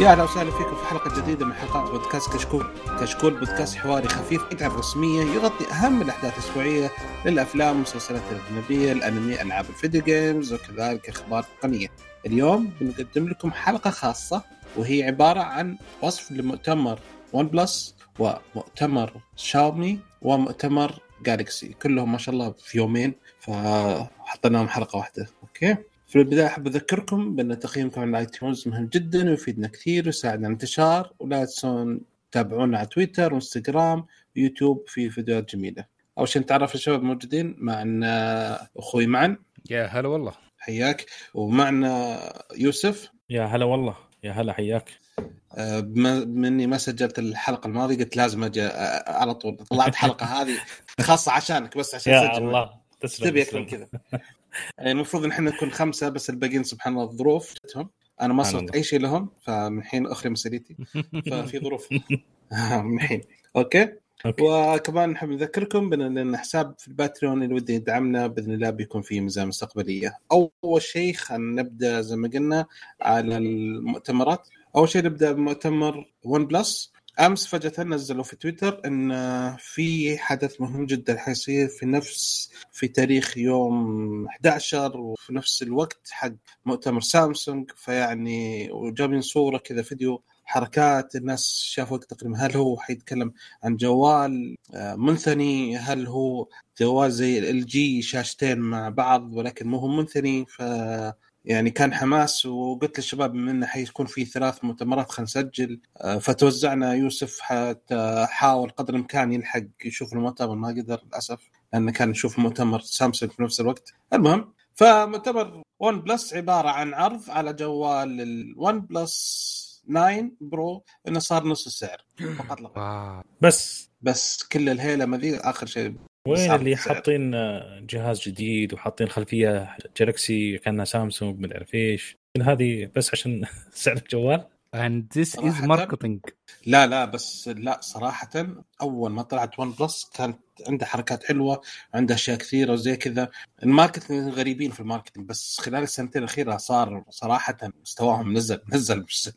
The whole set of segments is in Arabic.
يا أهلا وسهلا فيكم في حلقة جديدة من حلقات بودكاست كشكول. كشكول بودكاست حواري خفيف بعدم رسمية يغطي أهم الأحداث الأسبوعية للأفلام والمسلسلات الأجنبية، الأنمي، ألعاب ال video games وكذلك أخبار تقنية. اليوم بنقدم لكم حلقة خاصة وهي عبارة عن وصف لمؤتمر OnePlus ومؤتمر شاومي ومؤتمر Galaxy كلهم ما شاء الله في يومين فحطيناهم حلقة واحدة okay في البداية أحب أذكركم بأن تقييمكم على ال iTunes مهم جدا ويفيدنا كثير ويساعدنا على الانتشار ولا تنسون تتابعونا على تويتر وانستغرام ويوتيوب في فيديوهات جميلة. أول شيء نتعرف الشباب موجودين؟ معنا أخوي معن. يا هلا والله. حياك. ومعنا يوسف. يا هلا والله. يا هلا حياك. آه، بما اني ما سجلت الحلقة الماضية قلت لازم أجي آه، على طول. طلعت حلقة هذه خاصة عشانك بس عشان يا. الله. تسلم تبي. أكرم كذا. يعني المفروض إن إحنا نكون خمسة بس الباقيين سبحان الله الظروف جتهم أنا ما صرت. أي شيء لهم فمن الحين أخري مسؤوليتي ففي ظروف من الحين okay okay. وكمان نحب نذكركم بأن حساب في ال Patreon اللي ودي يدعمنا بإذن الله بيكون فيه ميزات مستقبلية. أول شيء خلينا نبدأ زي ما قلنا على المؤتمرات. أول شيء نبدأ بمؤتمر OnePlus أمس فجأة نزلوا في تويتر إن في حدث مهم جدا حيصير في نفس في تاريخ يوم 11 وفي نفس الوقت حق مؤتمر سامسونج فيعني وجابين صورة كذا فيديو حركات الناس شافوا تقريبا هل هو حيتكلم عن جوال آه، منثني هل هو جوال زي LG شاشتين مع بعض ولكن مو هو منثني ف يعني كان حماس وقلت للشباب إنه حيكون في ثلاث مؤتمرات خلينا نسجل آه، فتوزعنا يوسف حتى حاول قدر الإمكان يلحق يشوف المؤتمر ما قدر للأسف لأنه كان يشوف مؤتمر سامسونج في نفس الوقت المهم فمؤتمر OnePlus عبارة عن عرض على جوال ال OnePlus 9 Pro إنه صار نص السعر فقط لا غير. wow. بس بس كل الهيلمة ذي آخر شيء وين اللي. حاطين جهاز جديد وحاطين خلفية Galaxy كأنها سامسونج مدري عارف إيش؟ هذه؟ بس عشان سعر الجوال؟ And this is marketing. لا لا بس لا صراحة أول ما طلعت OnePlus كانت عنده حركات حلوة عنده أشياء كثيرة وزي كذا. ال marketing غريبين في ال marketing بس خلال السنتين الأخيرة صار صراحة مستواهم نزل نزل مش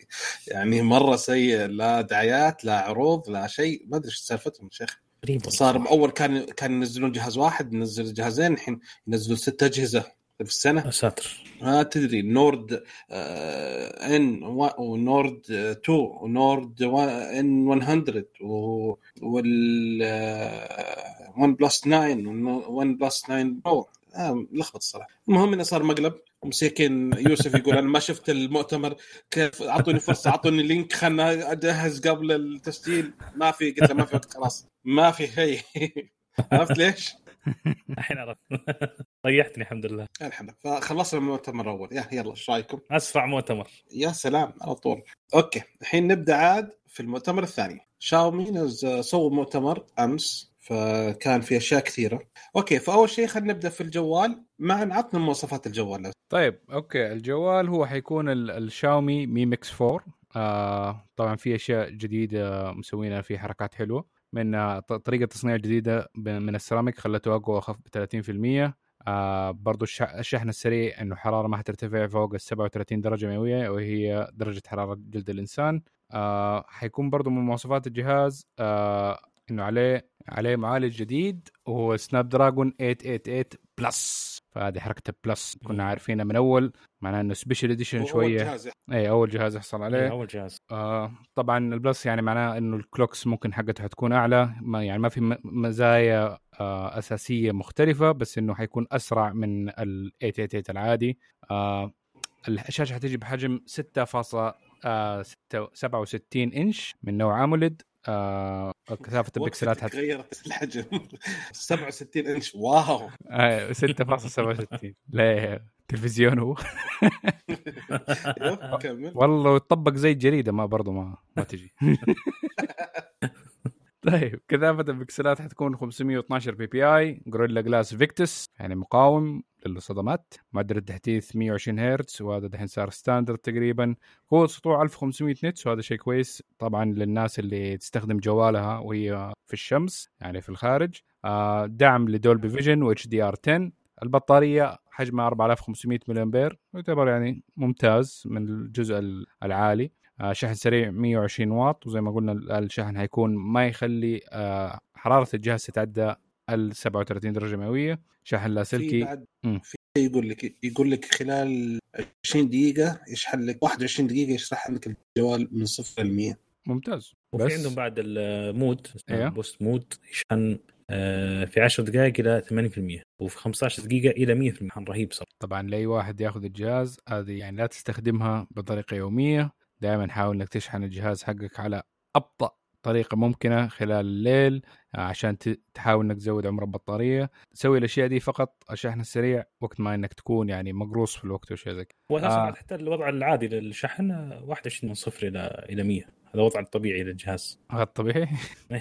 يعني مرة سيء لا دعايات لا عروض لا شيء. ما أدري إيش سالفتهم يا شيخ. والله صار. اول كان كان ينزلون جهاز واحد نزل جهازين الحين ينزلون ست أجهزة في السنة. يا ساتر ما تدري Nord آه N و Nord آه، 2 و Nord و- N 100 و- وال آه، OnePlus 9 OnePlus 9 Pro. آه لخبط الصراحة. المهم إنه صار مقلب. مسكين يوسف يقول أنا ما شفت المؤتمر. كيف؟ أعطوني فرصة. أعطوني link خلنا أجهز قبل التسجيل. ما في قلت له ما في وقت. خلاص. ما في شيء. عرفت ليش؟ الحين عرفت. ريحتني الحمد لله. الحمد لله. فخلصنا المؤتمر الأول. يا يلا إيش رأيكم؟ أسرع مؤتمر. يا سلام على طول. okay. الحين نبدأ عاد في المؤتمر الثاني. شاومي سووا مؤتمر أمس. فكان في أشياء كثيرة. okay فأول شيء خلينا نبدأ في الجوال. مع عطنا مواصفات الجوال. طيب okay. الجوال هو حيكون ال- ال Xiaomi Mi Mix 4 آه طبعا في أشياء جديدة مسوينها في حركات حلوة. من آه، طريقة تصنيع جديدة من السيراميك خلته أقوى وأخف ب 30% آه برضو الش- الشحن السريع إنه حرارة ما حترتفع فوق ال 37 درجة مئوية وهي درجة حرارة جلد الإنسان. آه حيكون برضو من مواصفات الجهاز. آه إنه عليه عليه معالج جديد وهو Snapdragon 888 Plus فهذه حركة Plus كنا عارفينها من أول معناه إنه special edition شوية. الجهاز اي أول جهاز يحصل عليه. أول جهاز. آه طبعا ال Plus يعني معناه إنه ال clocks ممكن حقته حتكون أعلى ما يعني ما في م- مزايا آه أساسية مختلفة بس إنه حيكون أسرع من ال 888 العادي. آه الشاشة حتيجي بحجم 6.67 إنش من نوع AMOLED آه كثافه البكسلات وقتك حت... تغيرت الحجم 67 inch. wow. آه 6.67 ليه؟ تلفزيون هو. والله يطبق زي الجريدة ما برضو ما ما تجي. طيب كثافة البكسلات حتكون 512 PPI. Gorilla Glass Victus يعني مقاوم. للصدمات. معدل التحديث 120 هرتز وهذا دحين صار standard تقريبا. قوة سطوع 1500 nits وهذا شيء كويس طبعا للناس اللي تستخدم جوالها وهي في الشمس يعني في الخارج. آه، دعم ل Dolby Vision و HDR 10 البطارية حجمها 4500 ملي امبير يعتبر يعني ممتاز من الجزء العالي. آه، شحن سريع 120 واط وزي ما قلنا الشحن هيكون ما يخلي آه، حرارة الجهاز تتعدى ال 37 درجة مئوية. شحن في لاسلكي بعد مم. في يقول لك يقول لك خلال 20 دقيقة يشحن لك 21 دقيقة يشحن لك الجوال من صفر ل 100 ممتاز. وفي بس عندهم بعد ال mode أيوه. boost mode يشحن آه، في 10 دقائق إلى 80% وفي 15 دقيقة إلى 100% شحن رهيب صراحة. طبعا لأي واحد ياخذ الجهاز هذه يعني لا تستخدمها بطريقة يومية. دائما حاول إنك تشحن الجهاز حقك على أبطأ طريقة ممكنة خلال الليل. عشان تحاول انك تزود عمر البطارية. سوي الأشياء دي فقط الشحن السريع وقت ما انك تكون يعني مقروص في الوقت وشيء زي كذا. واساسا آه. حتى الوضع العادي للشحن آه، 21 من صفر إلى إلى 100 هذا وضع الطبيعي للجهاز. هذا طبيعي؟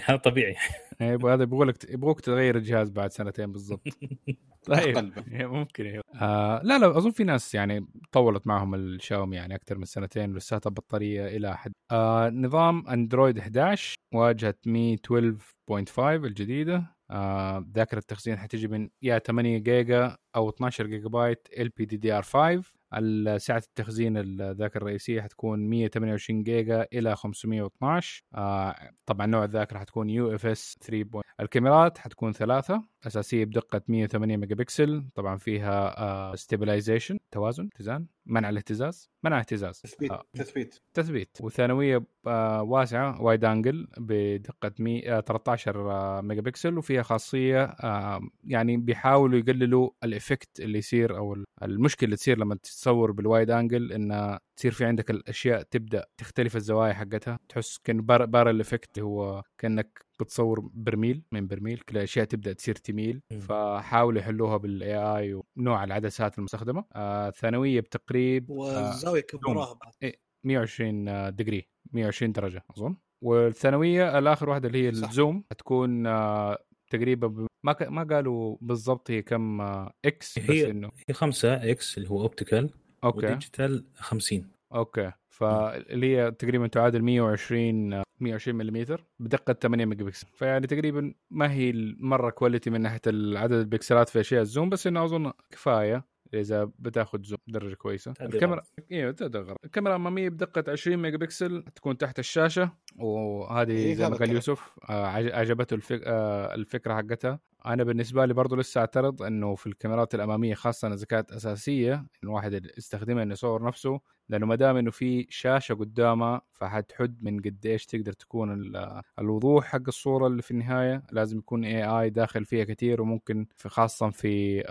هذا طبيعي. إيه، يبغى- هذا يبغوا لك يبغوك تغير الجهاز بعد سنتين بالضبط. طيب. ممكن أيوه آه لا لا أظن في ناس يعني طولت معهم الشاومي يعني أكثر من سنتين ولساتها بطارية إلى حد. آه نظام أندرويد 11 واجهة مي 12.5 الجديدة. آه ذاكرة التخزين حتجي من يا 8 جيجا أو 12 جيجا بايت ال بي دي دي ار 5 ال- سعة التخزين الذاكرة الرئيسية حتكون 128 جيجا إلى 512 آه طبعا نوع الذاكرة حتكون UFS 3. الكاميرات حتكون ثلاثة أساسية بدقة 108 ميجا بكسل طبعا فيها stabilization توازن اتزان منع الاهتزاز منع اهتزاز. تثبيت آه، تثبيت. تثبيت. وثانوية آه، واسعة wide angle بدقة مي... آه، 13 آه، ميجا بكسل وفيها خاصية آه، يعني بيحاولوا يقللوا ال effect اللي يصير أو ال- المشكلة اللي تصير لما تصور بال wide angle انه تصير في عندك الأشياء تبدأ تختلف الزوايا حقتها تحس كأن bar, barrel effect هو كأنك بتصور برميل من برميل كل الأشياء تبدأ تصير تميل. فحاولوا يحلوها بال AI ونوع العدسات المستخدمة آه ثانوية بتقريب آه والزاوية كبروها بعد 120 degree 120 درجة أظن والثانوية الآخر واحدة اللي هي صح. ال zoom حتكون آه، تقريبا. ما ك... ما قالوا بالضبط هي كم X بس هي- إنه هي 5 X اللي هو optical okay. و digital 50 okay. فاللي هي تقريبا تعادل 120 آه، 120 ملم بدقة 8 ميجا بكسل فيعني تقريبا ما هي مرة quality من ناحية عدد البكسلات في أشياء ال zoom بس إنه أظن كفاية إذا بتاخذ zoom درجة كويسة. الكاميرا أيوه الغرض الكاميرا الاماميه بدقة 20 ميجا بكسل تكون تحت الشاشة وهذه زي ما قال الكلام. يوسف آه، عج- عجبته الفك... آه، الفكرة حقتها. أنا بالنسبة لي برضو لسه أعترض إنه في الكاميرات الأمامية خاصة اذا كانت اساسيه إن الواحد يستخدمها إنه يصور نفسه لأنه ما دام إنه في شاشة قدامها فحتحد من قد إيش تقدر تكون ال- الوضوح حق الصورة اللي في النهاية. لازم يكون اي اي داخل فيها كثير وممكن في خاصة في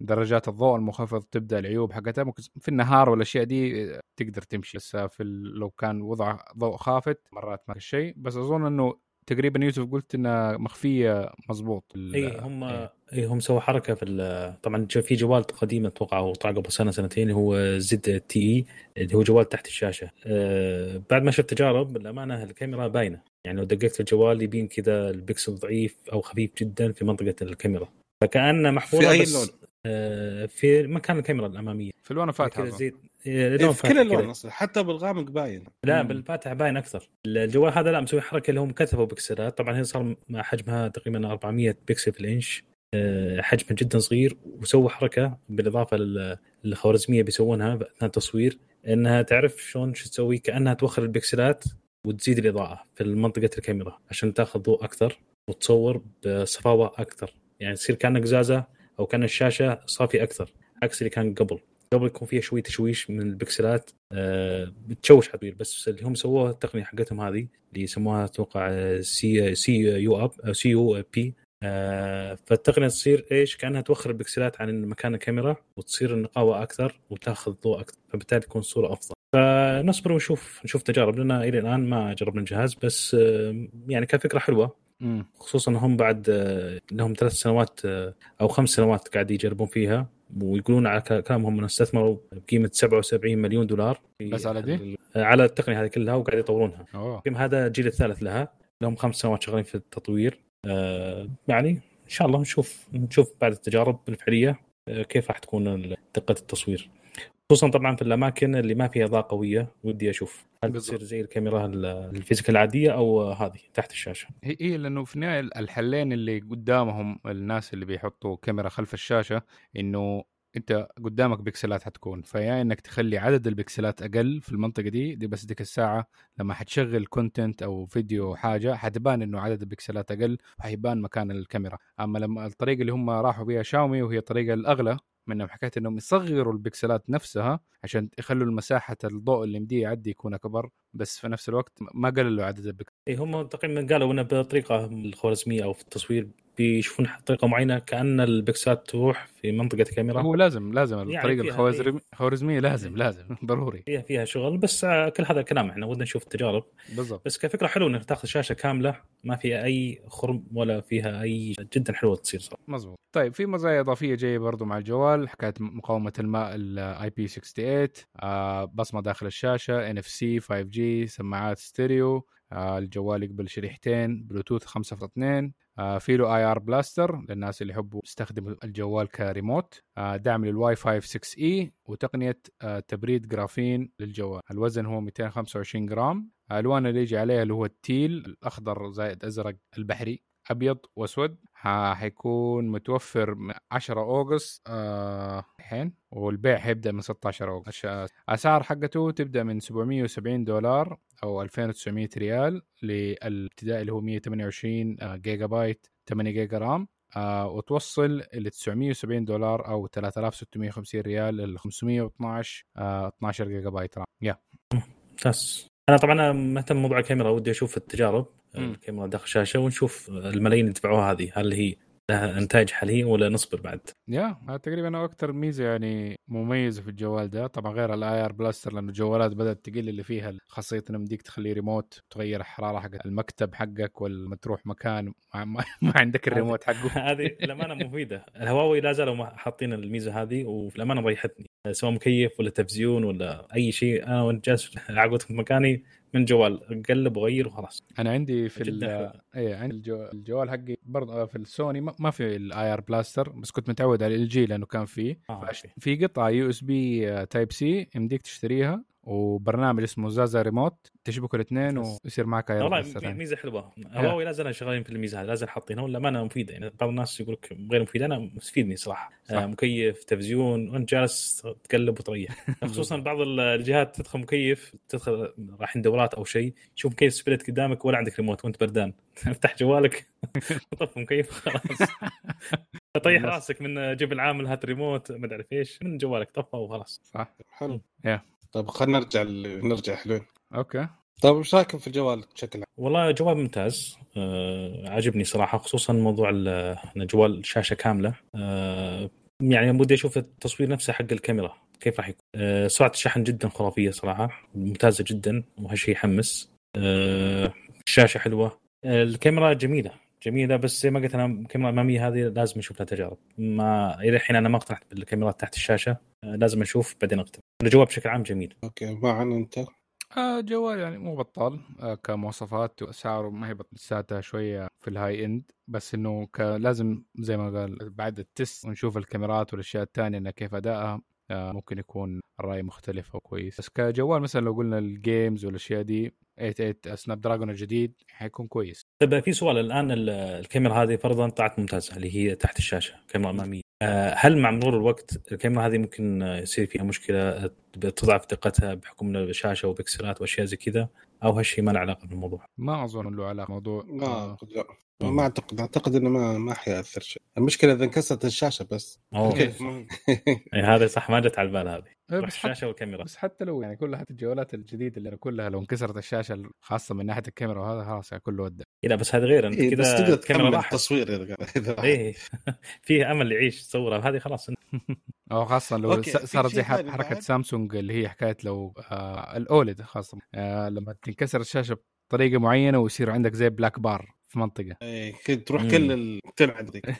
درجات الضوء المنخفض تبدأ العيوب حقتها. ممكن في النهار والأشياء دي آه، تقدر تمشي. بس في لو كان وضع ضوء خافت مرات ما شيء. بس أظن إنه تقريبا يوسف قلت انها مخفية مضبوط اي هم. اي هم سووا حركة في ال- طبعا في جوال قديم أتوقع هو طلع قبل سنة سنتين اللي هو ZTE اللي هو جوال تحت الشاشة أه بعد ما شفت تجارب للأمانة الكاميرا باينة يعني لو دققت الجوال يبين كذا البكسل ضعيف أو خفيف جدا في منطقة الكاميرا فكأنه محفوظه في بس لون؟ آه في مكان الكاميرا الأمامية في الوان فاتحة. زي إيه، لون في كل. اللون أصلا حتى بالغامق باين. لا مم. بالفاتح باين أكثر. الجوال هذا لا مسوي حركة اللي هم كتبوا بكسلات طبعا هي صار مع حجمها تقريبا 400 بكسل في الإنش. آه، حجمها جدا صغير وسووا حركة بالإضافة لل- للخوارزميه بيسوونها أثناء التصوير. إنها تعرف شلون شو تسوي؟ كأنها توخر البكسلات وتزيد الإضاءة في منطقة الكاميرا عشان تأخذ ضوء أكثر وتصور بصفاوة أكثر. يعني تصير كأنك قزازه أو كأن الشاشة صافي أكثر عكس اللي كان قبل. قبل يكون فيها شوي تشويش من البكسلات آه، بتشوش حبيبي بس اللي هم سووها التقنية حقتهم هذه اللي يسموها أتوقع CCUP أو CUP آه، فالتقنية تصير إيش؟ كأنها توخر البكسلات عن مكان الكاميرا وتصير النقاوه أكثر وتأخذ ضوء أكثر فبالتالي تكون الصورة أفضل. فنصبر ونشوف نشوف تجارب لنا إلى الآن ما جربنا الجهاز بس آه، يعني كفكرة حلوة. مم. خصوصا انهم بعد آه، لهم ثلاث سنوات آه، أو خمس سنوات قاعد يجربون فيها. ويقولون على كلامهم إنهم استثمروا بقيمة 77 مليون دولار بس على دي؟ على التقنية هذه كلها وقاعد يطورونها. يمكن هذا الجيل الثالث لها. لهم خمس سنوات شغالين في التطوير. آه، يعني إن شاء الله نشوف نشوف بعد التجارب الفعلية آه، كيف راح تكون دقة التصوير. خصوصا طبعا في الأماكن اللي ما فيها اضاءه قوية ودي أشوف هل. تصير زي الكاميرا ال- الفيزيكال العادية أو هذه تحت الشاشة هي هي لأنه في النهاية الحلين اللي قدامهم الناس اللي بيحطوا كاميرا خلف الشاشة إنه أنت قدامك بكسلات حتكون فيا إنك تخلي عدد البكسلات أقل في المنطقة دي دي بس ديك الساعة لما حتشغل content أو فيديو أو حاجة حتبان إنه عدد البكسلات أقل وحيبان مكان الكاميرا أما لما الطريقة اللي هم راحوا بها شاومي وهي الطريقة الأغلى منهم حكاية إنهم يصغروا البكسلات نفسها عشان يخلوا المساحة الضوء اللي مديه يعدي يكون أكبر. بس في نفس الوقت ما قللوا عدد البكسلات اي هم تقريبا قالوا إنه بالطريقة الخوارزمية أو في التصوير بيشوفون طريقة معينة كأن البكسلات تروح في منطقة الكاميرا. هو لازم لازم يعني الطريقة فيها الخوارزمية لازم لازم ضروري. فيها فيها شغل بس آه، كل هذا الكلام إحنا ودنا نشوف التجارب. بالضبط. بس كفكرة حلوة إنك تأخذ شاشة كاملة ما فيها أي خرم ولا فيها أي جدا حلوة تصير صراحة. مظبوط. طيب في مزايا إضافية جاية برضو مع الجوال حكاية مقاومة الماء ال IP 68 آه بصمة داخل الشاشة NFC 5G سماعات ستيريو آه الجوال يقبل شريحتين بلوتوث 5.2 آه في له IR blaster للناس اللي يحبوا يستخدموا الجوال كريموت آه دعم للواي فاي 6 إي وتقنية آه تبريد جرافين للجوال. الوزن هو 225 جرام الألوان اللي يجي عليها اللي هو ال teal الأخضر زائد أزرق البحري. أبيض وأسود حيكون متوفر من 10 August آه، الحين والبيع حيبدا من 16 August. أسعار حقته تبدأ من 770 دولار أو 2900 ريال للابتدائي اللي هو 128 آه، جيجا بايت 8 جيجا RAM آه وتوصل ل 970 دولار أو 3650 ريال ل 512 آه 12 جيجا بايت رام. يا. ممتاز. أنا طبعا مهتم بموضوع الكاميرا ودي أشوف التجارب. الكاميرا داخل الشاشة ونشوف الملايين اللي دفعوها هذه. هل هي لها إنتاج حاليا ولا نصبر بعد؟ yeah هذا تقريبا أكثر ميزة يعني مميزة في الجوال ده. طبعا غير ال IR blaster لأنه الجوالات بدأت تقل اللي فيها خاصيه انه مديك تخليه ريموت تغير الحرارة حق المكتب حقك ولا تروح مكان ما, ما, ما عندك الريموت حقه. هذه الامانه مفيدة. الهواوي لا زالوا حاطين الميزة هذه وفي الامانه ريحتني. سواء مكيف ولا تلفزيون ولا أي شيء أنا وانت جالس في مكاني. من جوال قلب وغير وخلاص. أنا عندي في ال- اي عندي الجو... الجوال حقي برضه في السوني ما, ما في ال IR blaster بس كنت متعود على LG لأنه كان فيه آه،. في قطعة USB type C يمديك تشتريها. وبرنامج اسمه ZaZa Remote تشبكوا الاثنين. ويصير معك اي والله. ميزة حلوة هواوي لا زالوا شغالين في الميزة هذه لا زال حاطينها والامانه مفيدة يعني بعض الناس يقول لك غير مفيدة أنا مستفيدني صراحة صح. آه مكيف تلفزيون وأنت جالس تقلب وتريح خصوصا بعض الجهات تدخل مكيف تدخل رايحين دورات أو شيء تشوف مكيف سبلت قدامك ولا عندك ريموت وأنت بردان افتح جوالك طف مكيف خلاص طيح. راسك من جيب العامل هات ريموت ما أدري إيش من جوالك طفى وخلاص صح حلو يا. طيب خلينا نرجع ل- نرجع حلوين. أوكي. طيب وش رايكم في الجوال بشكل عام؟ والله جوال ممتاز. آه عجبني صراحة خصوصا موضوع ال- انه جوال شاشة كاملة. آه يعني ودي أشوف التصوير نفسه حق الكاميرا كيف راح يكون. آه سرعة الشحن جدا خرافية صراحة ممتازة جدا وهالشيء يحمس. آه الشاشه حلوة. آه الكاميرا جميلة جميلة بس زي ما قلت أنا الكاميرا الاماميه هذه لازم نشوف لها تجارب. ما إلى الحين أنا ما اقتنعت بالكاميرات تحت الشاشة. آه لازم أشوف بعدين أقتنع. الجوال بشكل عام جميل. okay معن أنت؟ آه جوال يعني مو بطال آه كمواصفات وأسعاره ما هي بط- لساتها شوية في ال high-end بس إنه ك- لازم زي ما قال بعد ال test ونشوف الكاميرات والأشياء الثانية انها كيف أدائها آه ممكن يكون الراي مختلف أو كويس. بس كجوال مثلا لو قلنا ال games والأشياء دي 88 Snapdragon الجديد حيكون كويس. طيب في سؤال الآن ال- الكاميرا هذه فرضا طلعت ممتازة اللي هي تحت الشاشة كاميرا أمامية. هل مع مرور الوقت الكاميرا هذه ممكن آه، يصير فيها مشكلة؟ آه، تضعف دقتها بحكم الشاشه وبكسلات وأشياء زي كذا؟ أو هالشيء ما له علاقة بالموضوع؟ ما أظن له علاقة موضوع ما آه. أعتقد لا. ما أعتقد. أعتقد إنه ما ما حيأثر شيء. المشكلة إذا انكسرت الشاشة بس. كيف يعني هذا صح ما جت على البال هذه. إيه، بس حتى الشاشه والكاميرا. بس حتى لو يعني كلها حتى الجوالات الجديدة اللي كلها لو انكسرت الشاشة خاصة من ناحية الكاميرا وهذا خلاص يعني كله ودع. إيه لا بس هذا غير أنت إيه بس كذا تقدر الكاميرا تكمل راحت التصوير إذا إيه فيه أمل يعيش تصورها هذه خلاص. أو خاصة لو صارت زي حركة بعد؟ سامسونج اللي هي حكاية لو آه ال OLED خاصة آه لما تنكسر الشاشة بطريقة معينة ويصير عندك زي black bar في منطقة. إيه، كده تروح. كل ذيك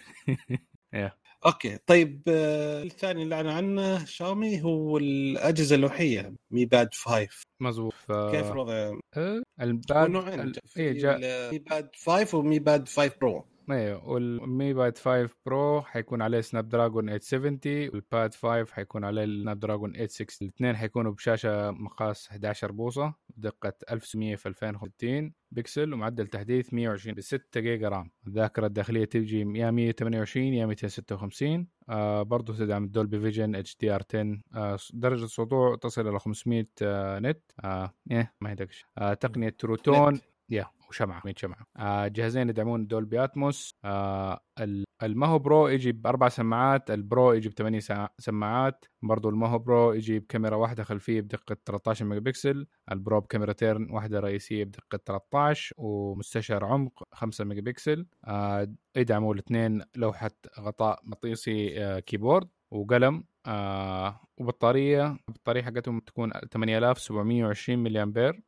إيه. okay طيب آه، الثاني اللي أعلن عنه شاومي هو الأجهزة اللوحية Mi Pad 5 مظبوط ف... كيف الوضع؟ هو ال Pad نوعين ال... إيه جاء ال Mi Pad 5 و Mi Pad 5 Pro أيوه وال Mi Pad 5 Pro حيكون عليه Snapdragon 870 وال Pad 5 حيكون عليه ال Snapdragon 860 الاثنين حيكونوا بشاشة مقاس 11 بوصة بدقة 1900 في 2060 بكسل ومعدل تحديث 120 ب 6 جيجا رام. الذاكرة الداخلية تجي يا 128 يا 256 آه برضو تدعم ال Dolby Vision HDR 10 آه درجة سطوع تصل إلى 500 آه nit. آه إيه ما هي دقش آه تقنية True Tone. yeah. وشمعة 100 شمعة. آه جهازين يدعمون Dolby Atmos. آه ال ما هو Pro يجي بأربع سماعات ال Pro يجي بثمانية سماعات. برضو ال ما هو Pro يجي بكاميرا واحدة خلفية بدقة 13 ميجا بكسل. ال Pro بكاميرتين واحدة رئيسية بدقة 13 ومستشعر عمق 5 ميجا بكسل. آه يدعموا الاثنين لوحة غطاء مغناطيسي آه keyboard وقلم. آه وبطارية البطارية حقتهم تكون 8720 ملي امبير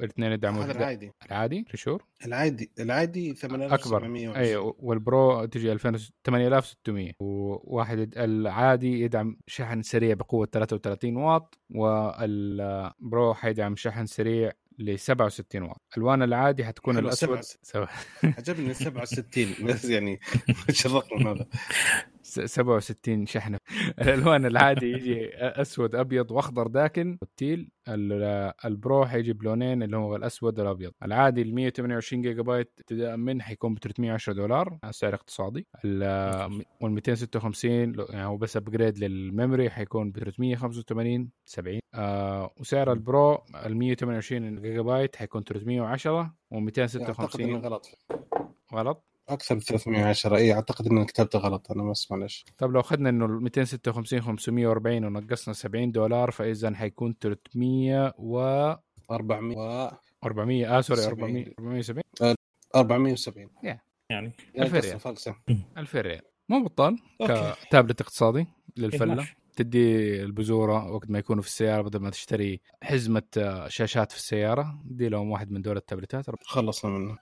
الاثنين يدعموا هذا العادي. العادي شهور العادي العادي 8700 أكبر. أيوه وال Pro تجي 8600 وواحد العادي يدعم شحن سريع بقوة 33 واط وال Pro حيدعم شحن سريع ل 67 واط. ألوان العادي حتكون الأسود. عجبني 67 بس يعني الرقم هذا. 67 شحنة. الألوان العادي يجي أسود أبيض وأخضر داكن. والتيل ال Pro حيجي بلونين اللي هو الأسود والأبيض. العادي ال 128 جيجا بايت ابتداء من حيكون ب 310 دولار سعر اقتصادي. وال 256 يعني هو بس upgrade لل memory حيكون ب 385 70 آه وسعر ال Pro ال 128 جيجا بايت حيكون 310 و 256 غلط. غلط؟ أكثر من 310 اي أعتقد اني كتبته غلط. أنا بس معلش. طب لو اخذنا إنه 256 540 ونقصنا 70 دولار فإذا حيكون 300 و 400 و 400 آه sorry 400 470 470 يعني. 2000 ريال. 2000 ريال. مو بطال. كتابلت اقتصادي للفلة. تدي البزورة وقت ما يكونوا في السيارة بدل ما تشتري حزمة شاشات في السيارة دي لهم واحد من دول التابلتات. خلصنا منه.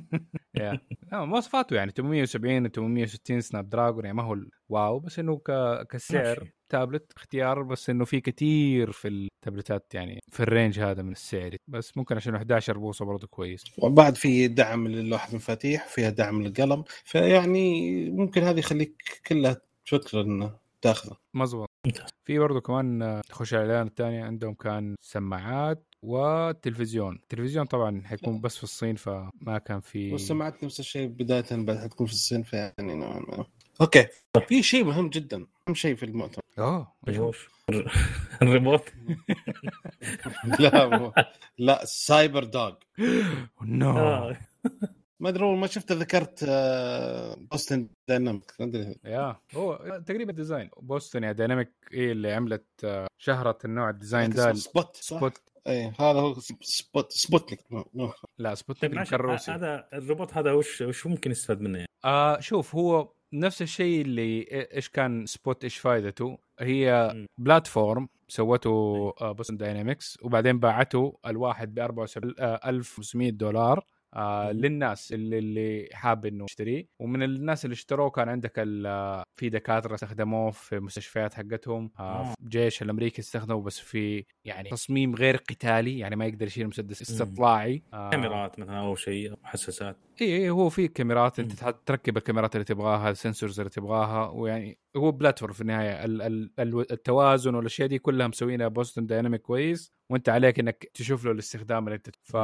yeah. مواصفاته يعني 870 860 Snapdragon يعني ما هو wow بس إنه ك... كسعر تابلت اختيار بس إنه في كثير في التابلتات يعني في ال range هذا من السعر. بس ممكن عشان 11 بوصة برضه كويس. وبعد في دعم للوحه المفاتيح فيها دعم للقلم فيعني ممكن هذه يخليك كلها تفكر إنه تاخذه. مظبوط. في برضه كمان تخش على الاعلان الثاني عندهم كان سماعات والتلفزيون التلفزيون طبعا حيكون بس في الصين فما كان في والسماعات نفس الشيء بداية بعد حتكون في الصين فيعني نوعا ما. أوكي. في شيء مهم جدا أهم شيء في المؤتمر. آه الريموت. لا. لا CyberDog. no ما أدري اول ما شفت ذكرت بوستن دايناميك يا هو تقريبا design Boston yeah Dynamic هي اللي عملت شهرت النوع ال design ده Spot Spot اي هذا هو Spot Sputnik لا سبوتنيك طيب الروسي هذا الروبوت هذا وش وش ممكن يستفاد منه؟ يعني؟ آه شوف هو نفس الشيء اللي إيش كان Spot إيش فائدته هي. platform سوته آه Boston Dynamics وبعدين باعته الواحد ب 47500 دولار. آه للناس اللي اللي حاب إنه يشتريه ومن الناس اللي اشتروه كان عندك ال- في دكاترة استخدموه في مستشفيات حقتهم. آه آه. في الجيش الأمريكي استخدمه بس في يعني تصميم غير قتالي يعني ما يقدر يشيل مسدس استطلاعي. آه كاميرات مثلا أو شيء حساسات. إي إي، هو في كاميرات أنت تركب الكاميرات اللي تبغاها ال sensors اللي تبغاها ويعني هو platform في النهاية. ال- ال- ال- التوازن والأشياء دي كلها مسوينها Boston Dynamic كويس وأنت عليك إنك تشوف له الاستخدام اللي انت ف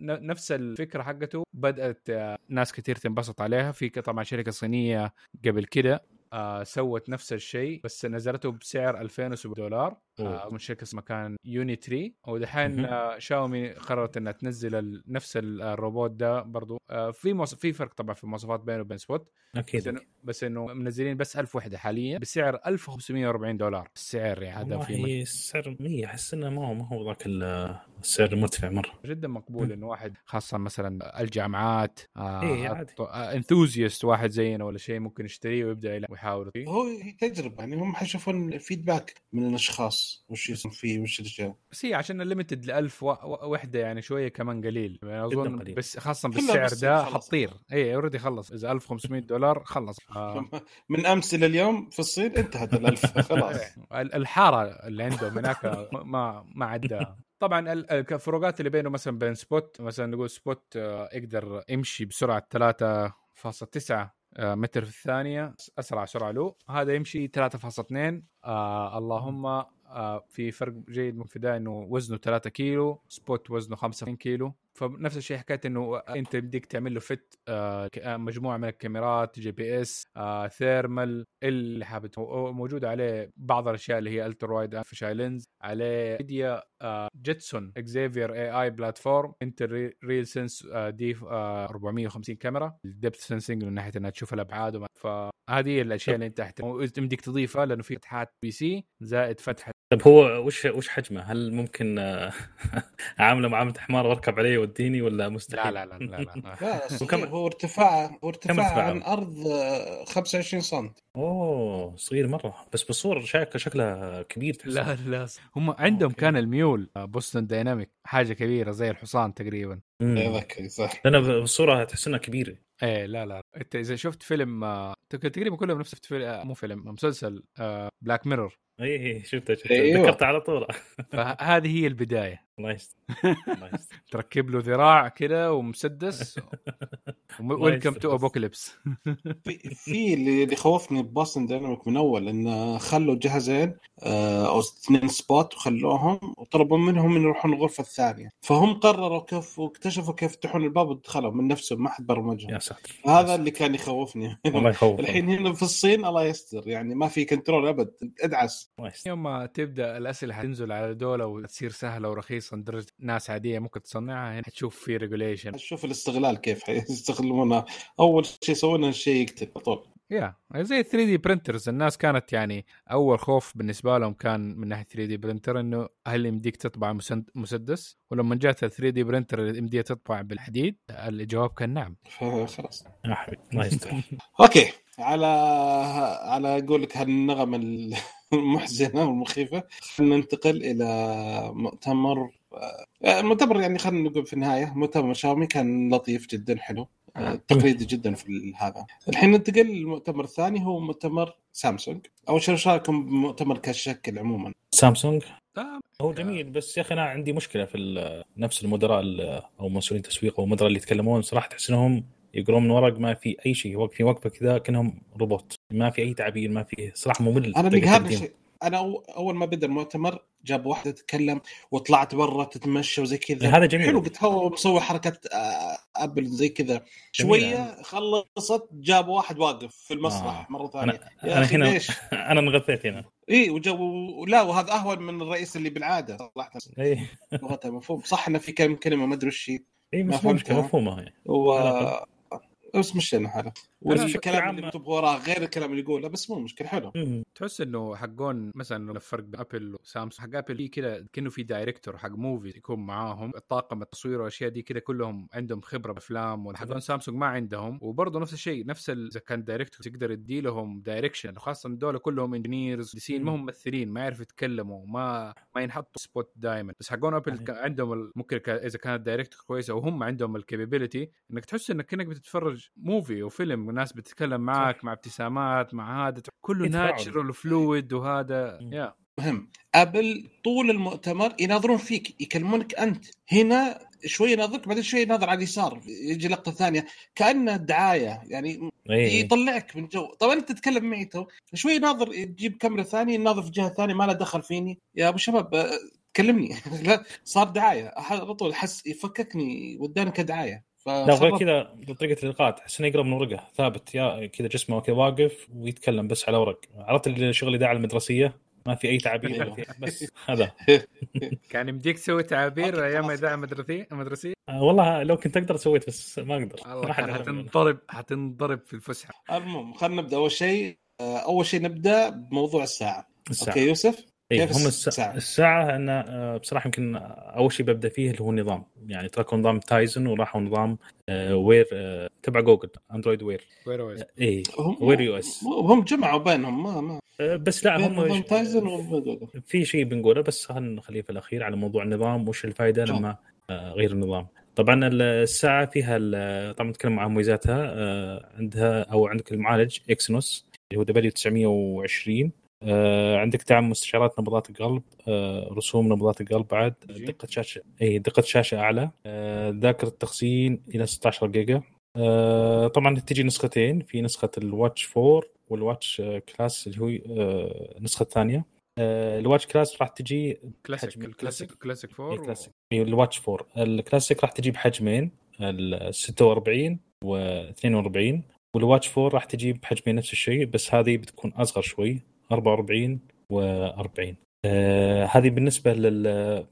نفس الفكرة حقته. بدأت آه، ناس كتير تنبسط عليها. في طبعا شركة صينية قبل كده آه سوت نفس الشيء بس نزلته بسعر 2700 دولار. آه من شركة اسمها كان Unitree ودحين. آه شاومي قررت إنها تنزل نفس ال- الروبوت ده برضو. آه في موص... في فرق طبعا في المواصفات بينه وبين Spot. أكيد. بس إنه منزلين بس 1000 وحدة حاليا بسعر 1540 دولار السعر يعني هذا في والله السعر مية. أحس إنه ما هو ما هو ذاك ال- السعر المرتفع مرة. جدا مقبول إنه واحد خاصة مثلا الجامعات إيه، عادي. enthusiast واحد زينا ولا شيء ممكن يشتريه ويبدأ يلعب ويحاول. فيه هو تجربة يعني هم حيشوفون feedback من الأشخاص. وش يصير فيه وش الأشياء؟ بس هي عشان ال limited ل 1000 و- و- وحدة يعني شوية كمان قليل. يعني أظن قليل. بس خاصة بالسعر بس ده خلص. حتطير اي already خلص. إذا 1500 دولار خلص. آه. من أمس إلى اليوم في الصين انتهت خلاص. ال- الحارة اللي عندهم هناك ما- ما عدى طبعا ال- الفروقات اللي بينه مثلا بين Spot مثلا نقول Spot آه، يقدر يمشي بسرعة 3 4.9 آه، متر في الثانية أسرع سرعة له هذا يمشي 3.2 آه اللهم في فرق جيد من البدايه إنه وزنه 3 كيلو Spot وزنه 5 كيلو. فنفس الشيء حكايه إنه أنت بدك تعمل له fit آه مجموعة من الكاميرات GPS آه thermal اللي حابب موجود عليه بعض الأشياء اللي هي ultra wide fisheye lens عليه ميديا آه Jetson Xavier AI platform Intel RealSense D 450 كاميرا ال depth sensing من ناحية إنها تشوف الأبعاد فهذه الأشياء اللي أنت تحتاج تضيفها لأنه في فتحات PC زائد فتحة طيب هو وش وش حجمه؟ هل ممكن اعامله معاملة حمار وأركب عليه يوديني ولا مستحيل؟ لا لا لا لا, لا. لا وكم... هو ارتفاعه هو ارتفاعه عن أرض 25 سم أوه صغير مرة بس بالصور شكله شكله كبير تحسن. لا لا هم عندهم okay. كان الميول Boston Dynamic حاجة كبيرة زي الحصان تقريبا اي صح أنا بالصورة تحس إنها كبيرة إيه لا لا أنت إذا شفت فيلم تقريبا كلهم نفس فيلم مو فيلم مسلسل Black Mirror اي اي شفته شفته. أيوه. ذكرت على طول. فهذه هي البداية. nice nice تركب له ذراع كذا ومسدس welcome to apocalypse في اللي خوفني ب Boston Dynamic من اول انه خلوا جهازين آه، أو اثنين Spot وخلوهم وطلبوا منهم ان يروحون الغرفة الثانية. فهم قرروا كيف واكتشفوا كيف يفتحون الباب ودخلوا من نفسهم ما حد برمجهم. يا ساتر. هذا اللي كان يخوفني. الله يخوف الحين هنا في الصين الله يستر يعني ما في control أبد. ادعس. يوم ما تبدأ الاسئله حتنزل على دولة وتصير سهلة ورخيصة لدرجه ناس عادية ممكن تصنعها هنا حتشوف في regulation تشوف الاستغلال كيف حيستغلونها أول شيء يسوونه الشيء يقتل طول يا زي 3D printers الناس كانت يعني أول خوف بالنسبة لهم كان من ناحية 3D printer إنه هل يمديك تطبع مسدس؟ ولما جات 3D printer اللي يمديها تطبع بالحديد الجواب كان نعم. خلاص. ما أوكي. على على قولك هالنغمة المحزنه والمخيفة. خلينا ننتقل إلى مؤتمر المؤتمر يعني خلينا نقول في النهاية مؤتمر شاومي كان لطيف جدا حلو تقليدي جدا في هذا. الحين ننتقل للمؤتمر الثاني هو مؤتمر سامسونج. اول شيء إيش رايكم بمؤتمر كشكل عموما؟ سامسونج؟ هو جميل بس يا أخي أنا عندي مشكلة في نفس المدراء أو مسؤولين تسويق أو المدراء اللي يتكلمون صراحة تحس إنهم يقرون من ورق ما في أي شيء واقفين وقفة كذا كأنهم روبوت. ما في أي تعابير ما في صراحة ممل أنا اللي أنا أول ما بدأ المؤتمر جاب واحدة تتكلم وطلعت برا تتمشى وزي كذا. هذا جميل. حلو قلت هو مسوي حركة أبل زي كذا. شوية خلصت جاب واحد واقف في المسرح آه. مرة ثانية. أنا, أنا هنا ليش؟ أنا انغثيت هنا. إي وجو لا وهذا أهون من الرئيس اللي بالعادة صراحة. إي. لغتها مفهوم. صح إنه في كم كلمة ما أدري وش هي. إي مفهومة يعني. و... بس مشينا حاله والكلام اللي مكتوب وراه؟ غير الكلام اللي يقوله بس مو مشكلة حلو. تحس إنه حقون مثلا الفرق بين ابل وسامسونج حق ابل كذا كأنه في director حق movie يكون معاهم. الطاقم التصوير والأشياء دي كذا كلهم عندهم خبرة بأفلام وحقون سامسونج ما عندهم. وبرضه نفس الشيء نفس إذا كان director تقدر تدي لهم direction خاصة دول كلهم engineers ديسين ما هم ممثلين ما يعرفوا يتكلموا ما ما ينحطوا spot دائما بس حقون ابل عندهم ممكن إذا كانت director كويسه وهم عندهم ال capability إنك تحس إنك كأنك بتتفرج movie وفيلم وناس بتتكلم معك صح. مع ابتسامات مع هذا كله natural و fluid وهذا يا مهم. أبل طول المؤتمر يناظرون فيك يكلمونك أنت. هنا شوي يناظرك بعدين شوي يناظر على اليسار. يجي لقطة ثانية. كأنه دعاية يعني أيه. يطلعك من جو. طبعا أنت تتكلم معي تو. شوي يناظر يجيب كاميرا ثانية يناظر في جهة ثانية ما له دخل فيني. يا أبو شباب كلمني. صار دعاية. على طول حس يفككني وداني كدعاية. لا غير كذا بطريقة الالقاء تحس انه يقرب من ورقه ثابت يا كذا جسمه كذا واقف ويتكلم بس على ورق. عرفت الشغل الاذاعه المدرسية؟ ما في أي تعابير بس هذا. كان يمديك تسوي تعابير أيام إذاعة مدرسيه مدرسية؟ آه والله لو كنت أقدر سويت بس ما أقدر. حتنضرب حتنضرب في الفسحة. المهم خلينا نبدأ. أول شيء آه، أول شيء نبدأ بموضوع الساعة, الساعة. أوكي يوسف؟ إيه هم الساعة. الساعة أنا آه، بصراحة يمكن أول شيء ببدأ فيه اللي هو النظام يعني تركوا نظام Tizen وراحوا نظام آه، وير آه، تبع جوجل Android Wear. Wear OS. اي Wear OS. هم جمعوا بينهم ما ما بس لا هم Tizen في شيء بنقوله بس خلينا نخليه في الأخير على موضوع النظام وش الفائدة لما غير النظام. طبعا الساعة فيها طبعا نتكلم عن مميزاتها عندها أو عندك المعالج Exynos اللي هو W920 آه عندك دعم مستشعرات نبضات القلب آه رسوم نبضات القلب بعد دقة شاشة إي دقة شاشة أعلى آه ذاكرة تخزين إلى 16 جيجا. آه طبعا تجي نسختين في نسخة ال Watch 4 وال Watch آه، Class اللي هو آه النسخة الثانية. آه ال Watch Class راح تجي Classic ال Classic. Classic إيه، 4 كلاسيك. إيه، ال Watch 4 الكلاسيك راح تجي بحجمين ال 46 و 42 وال Watch 4 راح تجي بحجمين نفس الشيء بس هذه بتكون أصغر شوي. 44 و40 آه هذه بالنسبة لل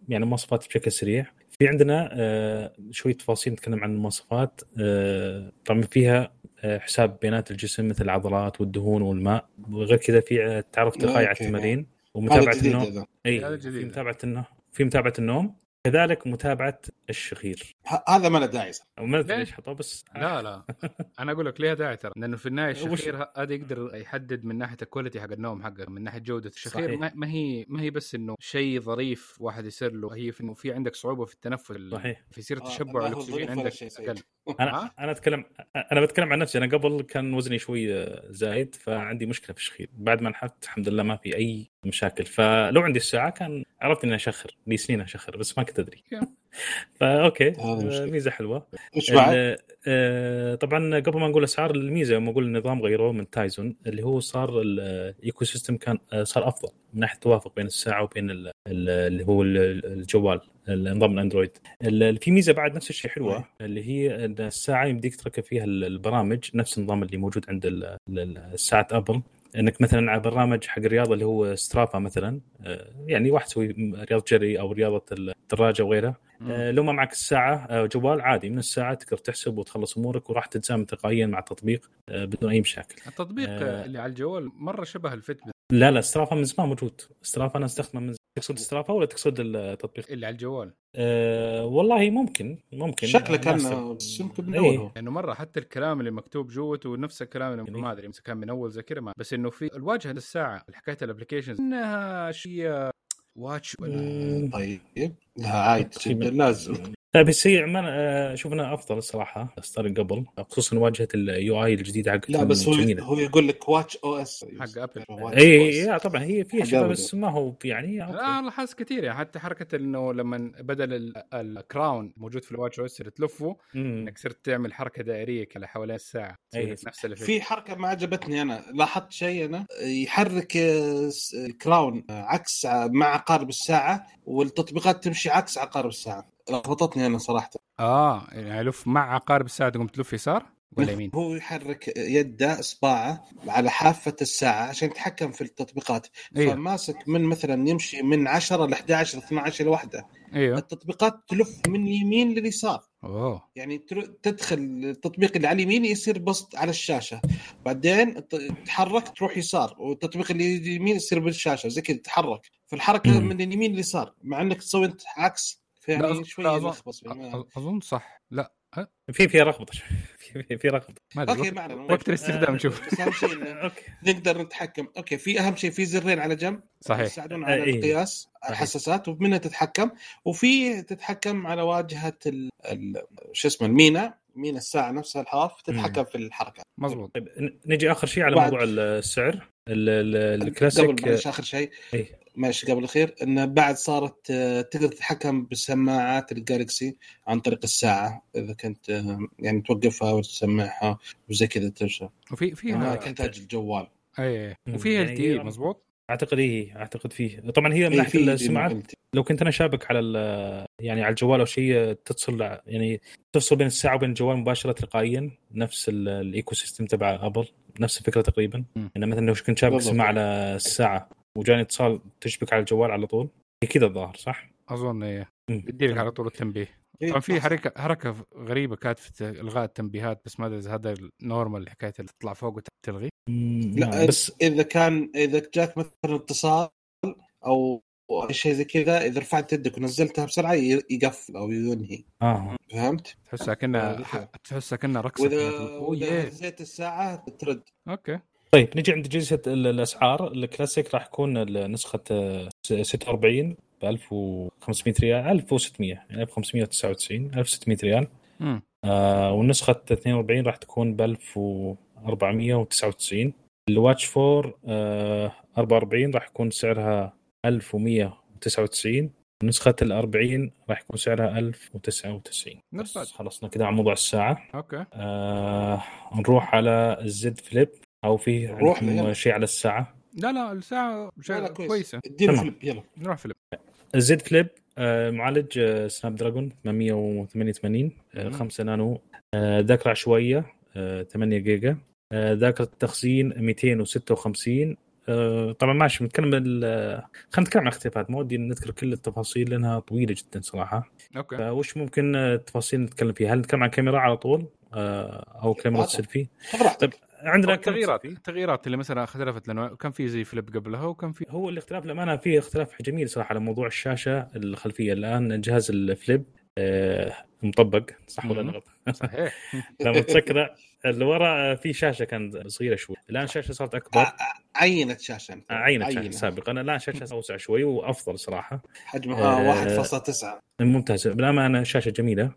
يعني مواصفات بشكل سريع. في عندنا آه شوية تفاصيل نتكلم عن المواصفات. آه طبعا فيها آه حساب بيانات الجسم مثل العضلات والدهون والماء. وغير كذا في آه، تعرف تلقائي على. التمارين ومتابعة النوم. إي. في متابعة النوم. في متابعة النوم. كذلك متابعة الشخير هذا ما له داعي صح. ما أدري ليش؟ ليش حطوه بس لا لا أنا أقول لك ليها داعي ترى لأنه في النهاية الشخير هذا يقدر يحدد من ناحية ال quality حق النوم حقك من ناحية جودة الشخير صحيح. ما, هي ما هي بس إنه شيء ظريف واحد يصير له هي في إنه في عندك صعوبة في التنفس ال- صحيح في سيرة آه، تشبع الاكسجين عندك. أقل أنا؟ أنا اتكلم أنا بتكلم عن نفسي. أنا قبل كان وزني شوي زايد فعندي مشكلة في الشخير. بعد ما نحفت الحمد لله ما في أي مشاكل. فلو عندي الساعة كان عرفت إني اشخر لي سنين أشخر بس ما كنت أدري. آه، مشكلة. ميزة حلوة. إيش بعد؟ آه، طبعا قبل ما نقول أسعار الميزة لما أقول النظام غيروه من Tizen اللي هو صار ال ecosystem كان آه، صار أفضل من ناحية التوافق بين الساعة وبين ال- ال- اللي هو ال- الجوال. النظام الأندرويد. ال- في ميزة بعد نفس الشيء حلوة اللي هي إن الساعة يمديك تركب فيها ال- البرامج نفس النظام اللي موجود عند ال- ال- الساعة أبل. إنك مثلا على برنامج حق الرياضة اللي هو Strava مثلا آه، يعني واحد يسوي رياضة جري أو رياضة الدراجة وغيرها. آه، لو ما معك الساعة آه، جوال عادي من الساعة تقدر تحسب وتخلص أمورك وراح تتزامن تلقائيا مع التطبيق بدون أي مشاكل. التطبيق آه. اللي على الجوال مرة شبه ال Fitbit لا لا Strava من زمان موجود، Strava أنا أستخدمه من تقصد Strava ولا تقصد التطبيق؟ اللي على الجوال أه والله ممكن ممكن شكله كان يمكن من إيه. اول لأنه مرة حتى الكلام اللي مكتوب جوته نفس الكلام اللي. ما أدري كان من أول كذا ما- بس إنه في الواجهة للساعة حكايه ال applications إنها شيء watch ولا. طيب لا عادي. جدا لازم لا بس هي عمان آه، أشوف انها أفضل الصراحة ستار قبل خصوصا واجهة ال UI الجديدة حقتهم لا بس هو جميله هو يقول لك Watch OS حق Apple. اي اي طبعا هي فيها حق Apple. بس ما هو يعني لا okay. لاحظت كثير يعني حتى حركة إنه لما بدل ال- ال crown موجود في ال Watch OS اللي تلفه. إنك صرت تعمل حركة دائرية كده حوالين الساعة أي. تصير نفس في حركة ما عجبتني أنا لاحظت شيء أنا يحرك آه، الكراون آه، عكس مع عقارب الساعة والتطبيقات تمشي عكس عقارب الساعة لخبطتني أنا صراحة. آه يعني لف مع عقارب الساعة تقوم تلف يسار ولا يمين؟ هو يحرك يده إصبعه على حافة الساعة عشان يتحكم في التطبيقات. أيوه فماسك من مثلا يمشي من 10 ل 11 ل 12 لوحدة. إيوه. التطبيقات تلف من يمين لليسار. أوه. يعني تدخل التطبيق اللي على اليمين يصير بسط على الشاشة. بعدين تتحرك تروح يسار والتطبيق اللي اليمين يصير بالشاشة. زي كذا تتحرك فالحركه. من اليمين لليسار. مع إنك تسوي إنت عكس فيعني أظن- شوي لا، أظن- يلخبط يعني أ- أظن صح. لا؟ في في رغبه في في, في رغبه ما أدري okay وقت- ما علينا وقت الاستخدام آه، نشوف بس أهم شيء إنه okay. نقدر نتحكم. okay في أهم شيء في زرين على جنب صحيح. يساعدون آه، على إيه. القياس صحيح. الحساسات ومنها تتحكم. وفي تتحكم على واجهة ال... ال... شو اسمه المينا مينا الساعة نفسها الحواف تتحكم في الحركة. مزبوط طيب نجي آخر شيء على بعد- موضوع السعر ال- ال- قبل الكلاسيك. معلش آخر شيء إيه. معلش قبل الأخير انه بعد صارت آه، تقدر تتحكم بسماعات ال Galaxy عن طريق الساعة إذا كنت آه، يعني توقفها وتسمعها وزي كذا تمشي. وفي ما فيها تحتاج الجوال. أي. وفيها يعني LTE- مزبوط؟ أعتقد إيه أعتقد فيه. طبعا هي من إيه، ناحية في- السماعات لو كنت أنا شابك على ال- يعني على الجوال أو شيء تتصل يعني تفصل بين الساعة وبين الجوال مباشرة تلقائيا نفس ال- ال ecosystem تبع Apple نفس الفكرة تقريبا. انه مثلا لو كنت شابك. سماعه على الساعة وجاني اتصال تشبك على الجوال على طول هي كذا الظاهر صح؟ أظن إيه. يديلك على طول التنبيه إيه، طبعا في صح. حركة حركة غريبة كانت في إلغاء التنبيهات بس ما أدري إذا هذا ال normal حكايه اللي تطلع فوق وتلغي لا نعم، بس إذا كان إذا جاك مثلا اتصال أو شيء زي كذا إذا رفعت يدك ونزلتها بسرعة يقفل أو ينهي آه فهمت؟ تحسها كأنها آه، تحسها كأنها رقصة وإذا. هزيت الساعة ترد okay طيب نجي عند جلسة ال- الأسعار. الكلاسيك راح يكون نسخة آه، 46 ب 1500 ريال 1600 يعني 1599 1600 ريال. امم آه والنسخه 42 راح تكون ب 1499 ال Watch 4 آه 44 راح يكون سعرها 1199 نسخه ال 40 راح يكون سعرها 1099 Not بس. خلصنا كذا على موضوع الساعة. okay. آه نروح على ال Z Flip. أو في عندكم يلا. شيء على الساعة؟ لا لا الساعة لا شيء لا كويس. كويسة. تمام. Flip يلا. نروح ال Z Flip آه معالج آه Snapdragon 888 آه مم. 5 نانو آه ذاكرة عشوائية آه 8 جيجا آه ذاكرة تخزين 256 آه طبعا ماشي بنتكلم ال- خلينا نتكلم عن الاختلافات ما ودي نذكر كل التفاصيل لأنها طويلة جدا صراحة. okay. فوش ممكن آه، التفاصيل نتكلم فيها؟ هل نتكلم عن كاميرا على طول؟ آه أو كاميرا. سيلفي خذ راحتك طيب عندنا التغييرات. التغييرات اللي مثلا اختلفت لأنه كان في زي فليب قبلها وكان في هو الاختلاف للأمانة فيه اختلاف جميل صراحة على موضوع الشاشة الخلفية. الآن جهاز الفليب آه مطبق صح ولا. غلط؟ صحيح. لما تسكره اللي ورا في شاشة كانت صغيرة شوي. الآن الشاشه صارت أكبر. عينت شاشة. عينت شاشة سابقا. الآن شاشة أوسع شوي وأفضل صراحة. حجمها آه، 1.9 ممتاز. بالأمانة شاشة جميلة. آه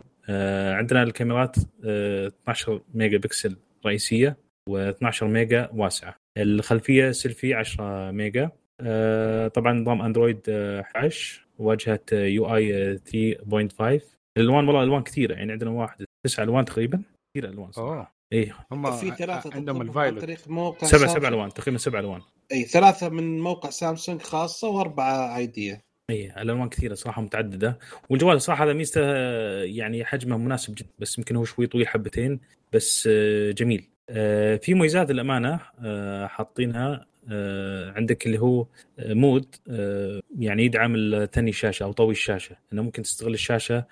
عندنا الكاميرات آه 12 ميجا بكسل رئيسية و12 ميجا واسعة. الخلفية سيلفي 10 ميجا. آه طبعا نظام Android آه، 11 واجهة UI 3.5 الألوان والله ألوان كثيرة يعني عندنا واحد تسع ألوان تقريبا. كثير ألوان صراحة. إيه. هم في ثلاثة عندهم ال violet. طريق موقع سبع. سبع ألوان تقريبا سبع ألوان. اي ثلاثة من موقع سامسونج خاصة وأربعة عاديه اي الألوان كثيرة صراحة متعددة. والجوال صراحة هذا ميزته يعني حجمه مناسب جدا بس يمكن هو شوي طويل حبتين بس آه، جميل. آه، في مميزات الامانه آه، حاطينها عندك اللي هو مود يعني يدعم ثني الشاشة أو طوي الشاشة. إنه ممكن تستغل الشاشة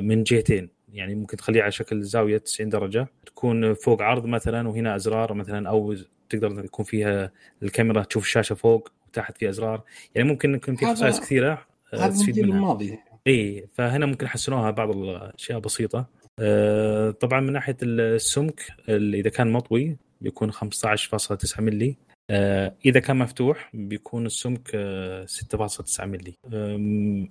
من جهتين. يعني ممكن تخليها على شكل زاوية 90 درجة تكون فوق عرض مثلا وهنا أزرار مثلا أو تقدر يكون فيها الكاميرا تشوف الشاشة فوق. وتحت في أزرار. يعني ممكن يكون في خصائص كثيرة آه، تستفيد منها. الماضي. إي فهنا ممكن يحسنوها بعض الأشياء بسيطة. آه، طبعا من ناحية السمك اللي إذا كان مطوي بيكون 15.9 ملي آه، إذا كان مفتوح بيكون السمك آه، 6.9 ملي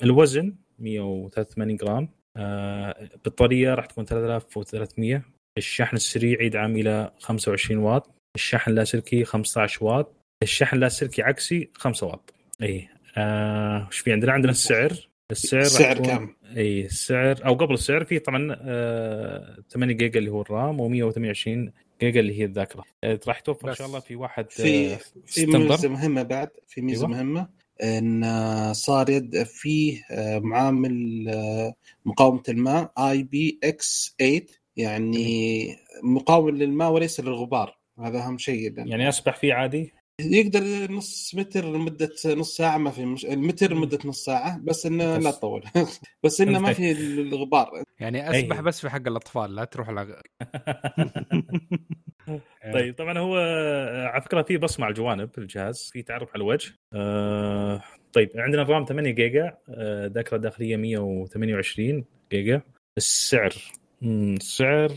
الوزن 183 جرام. البطاريه راح تكون 3300 الشحن السريع يدعم إلى 25 واط. الشحن اللاسلكي 15 واط. الشحن اللاسلكي عكسي 5 واط. اي آه، وش في عندنا؟ عندنا السعر. السعر السعر يكون- كم؟ اي السعر أو قبل السعر في طبعا آه 8 جيجا اللي هو ال RAM و128 جيجا اللي هي الذاكرة. آه راح توفر إن شاء الله في واحد في آه في. ميزة مهمة بعد. في ميزة أيوة. مهمة إن صار يد فيه آه، معامل آه، مقاومة الماء IPX 8 يعني مقاوم للماء وليس للغبار. هذا أهم شيء. يعني اسبح فيه عادي؟ يقدر نص متر لمدة نص ساعة ما في مش... المتر لمدة نص ساعة بس إنه. لا تطول. بس إنه ما في الغبار. يعني أسبح أي. بس في حق الأطفال لا تروح على طيب طبعا هو آه، على فكرة في بصمة على الجوانب الجهاز في تعرف على الوجه. آه طيب عندنا ال RAM 8 جيجا آه، ذاكرة داخلية 128 جيجا. السعر السعر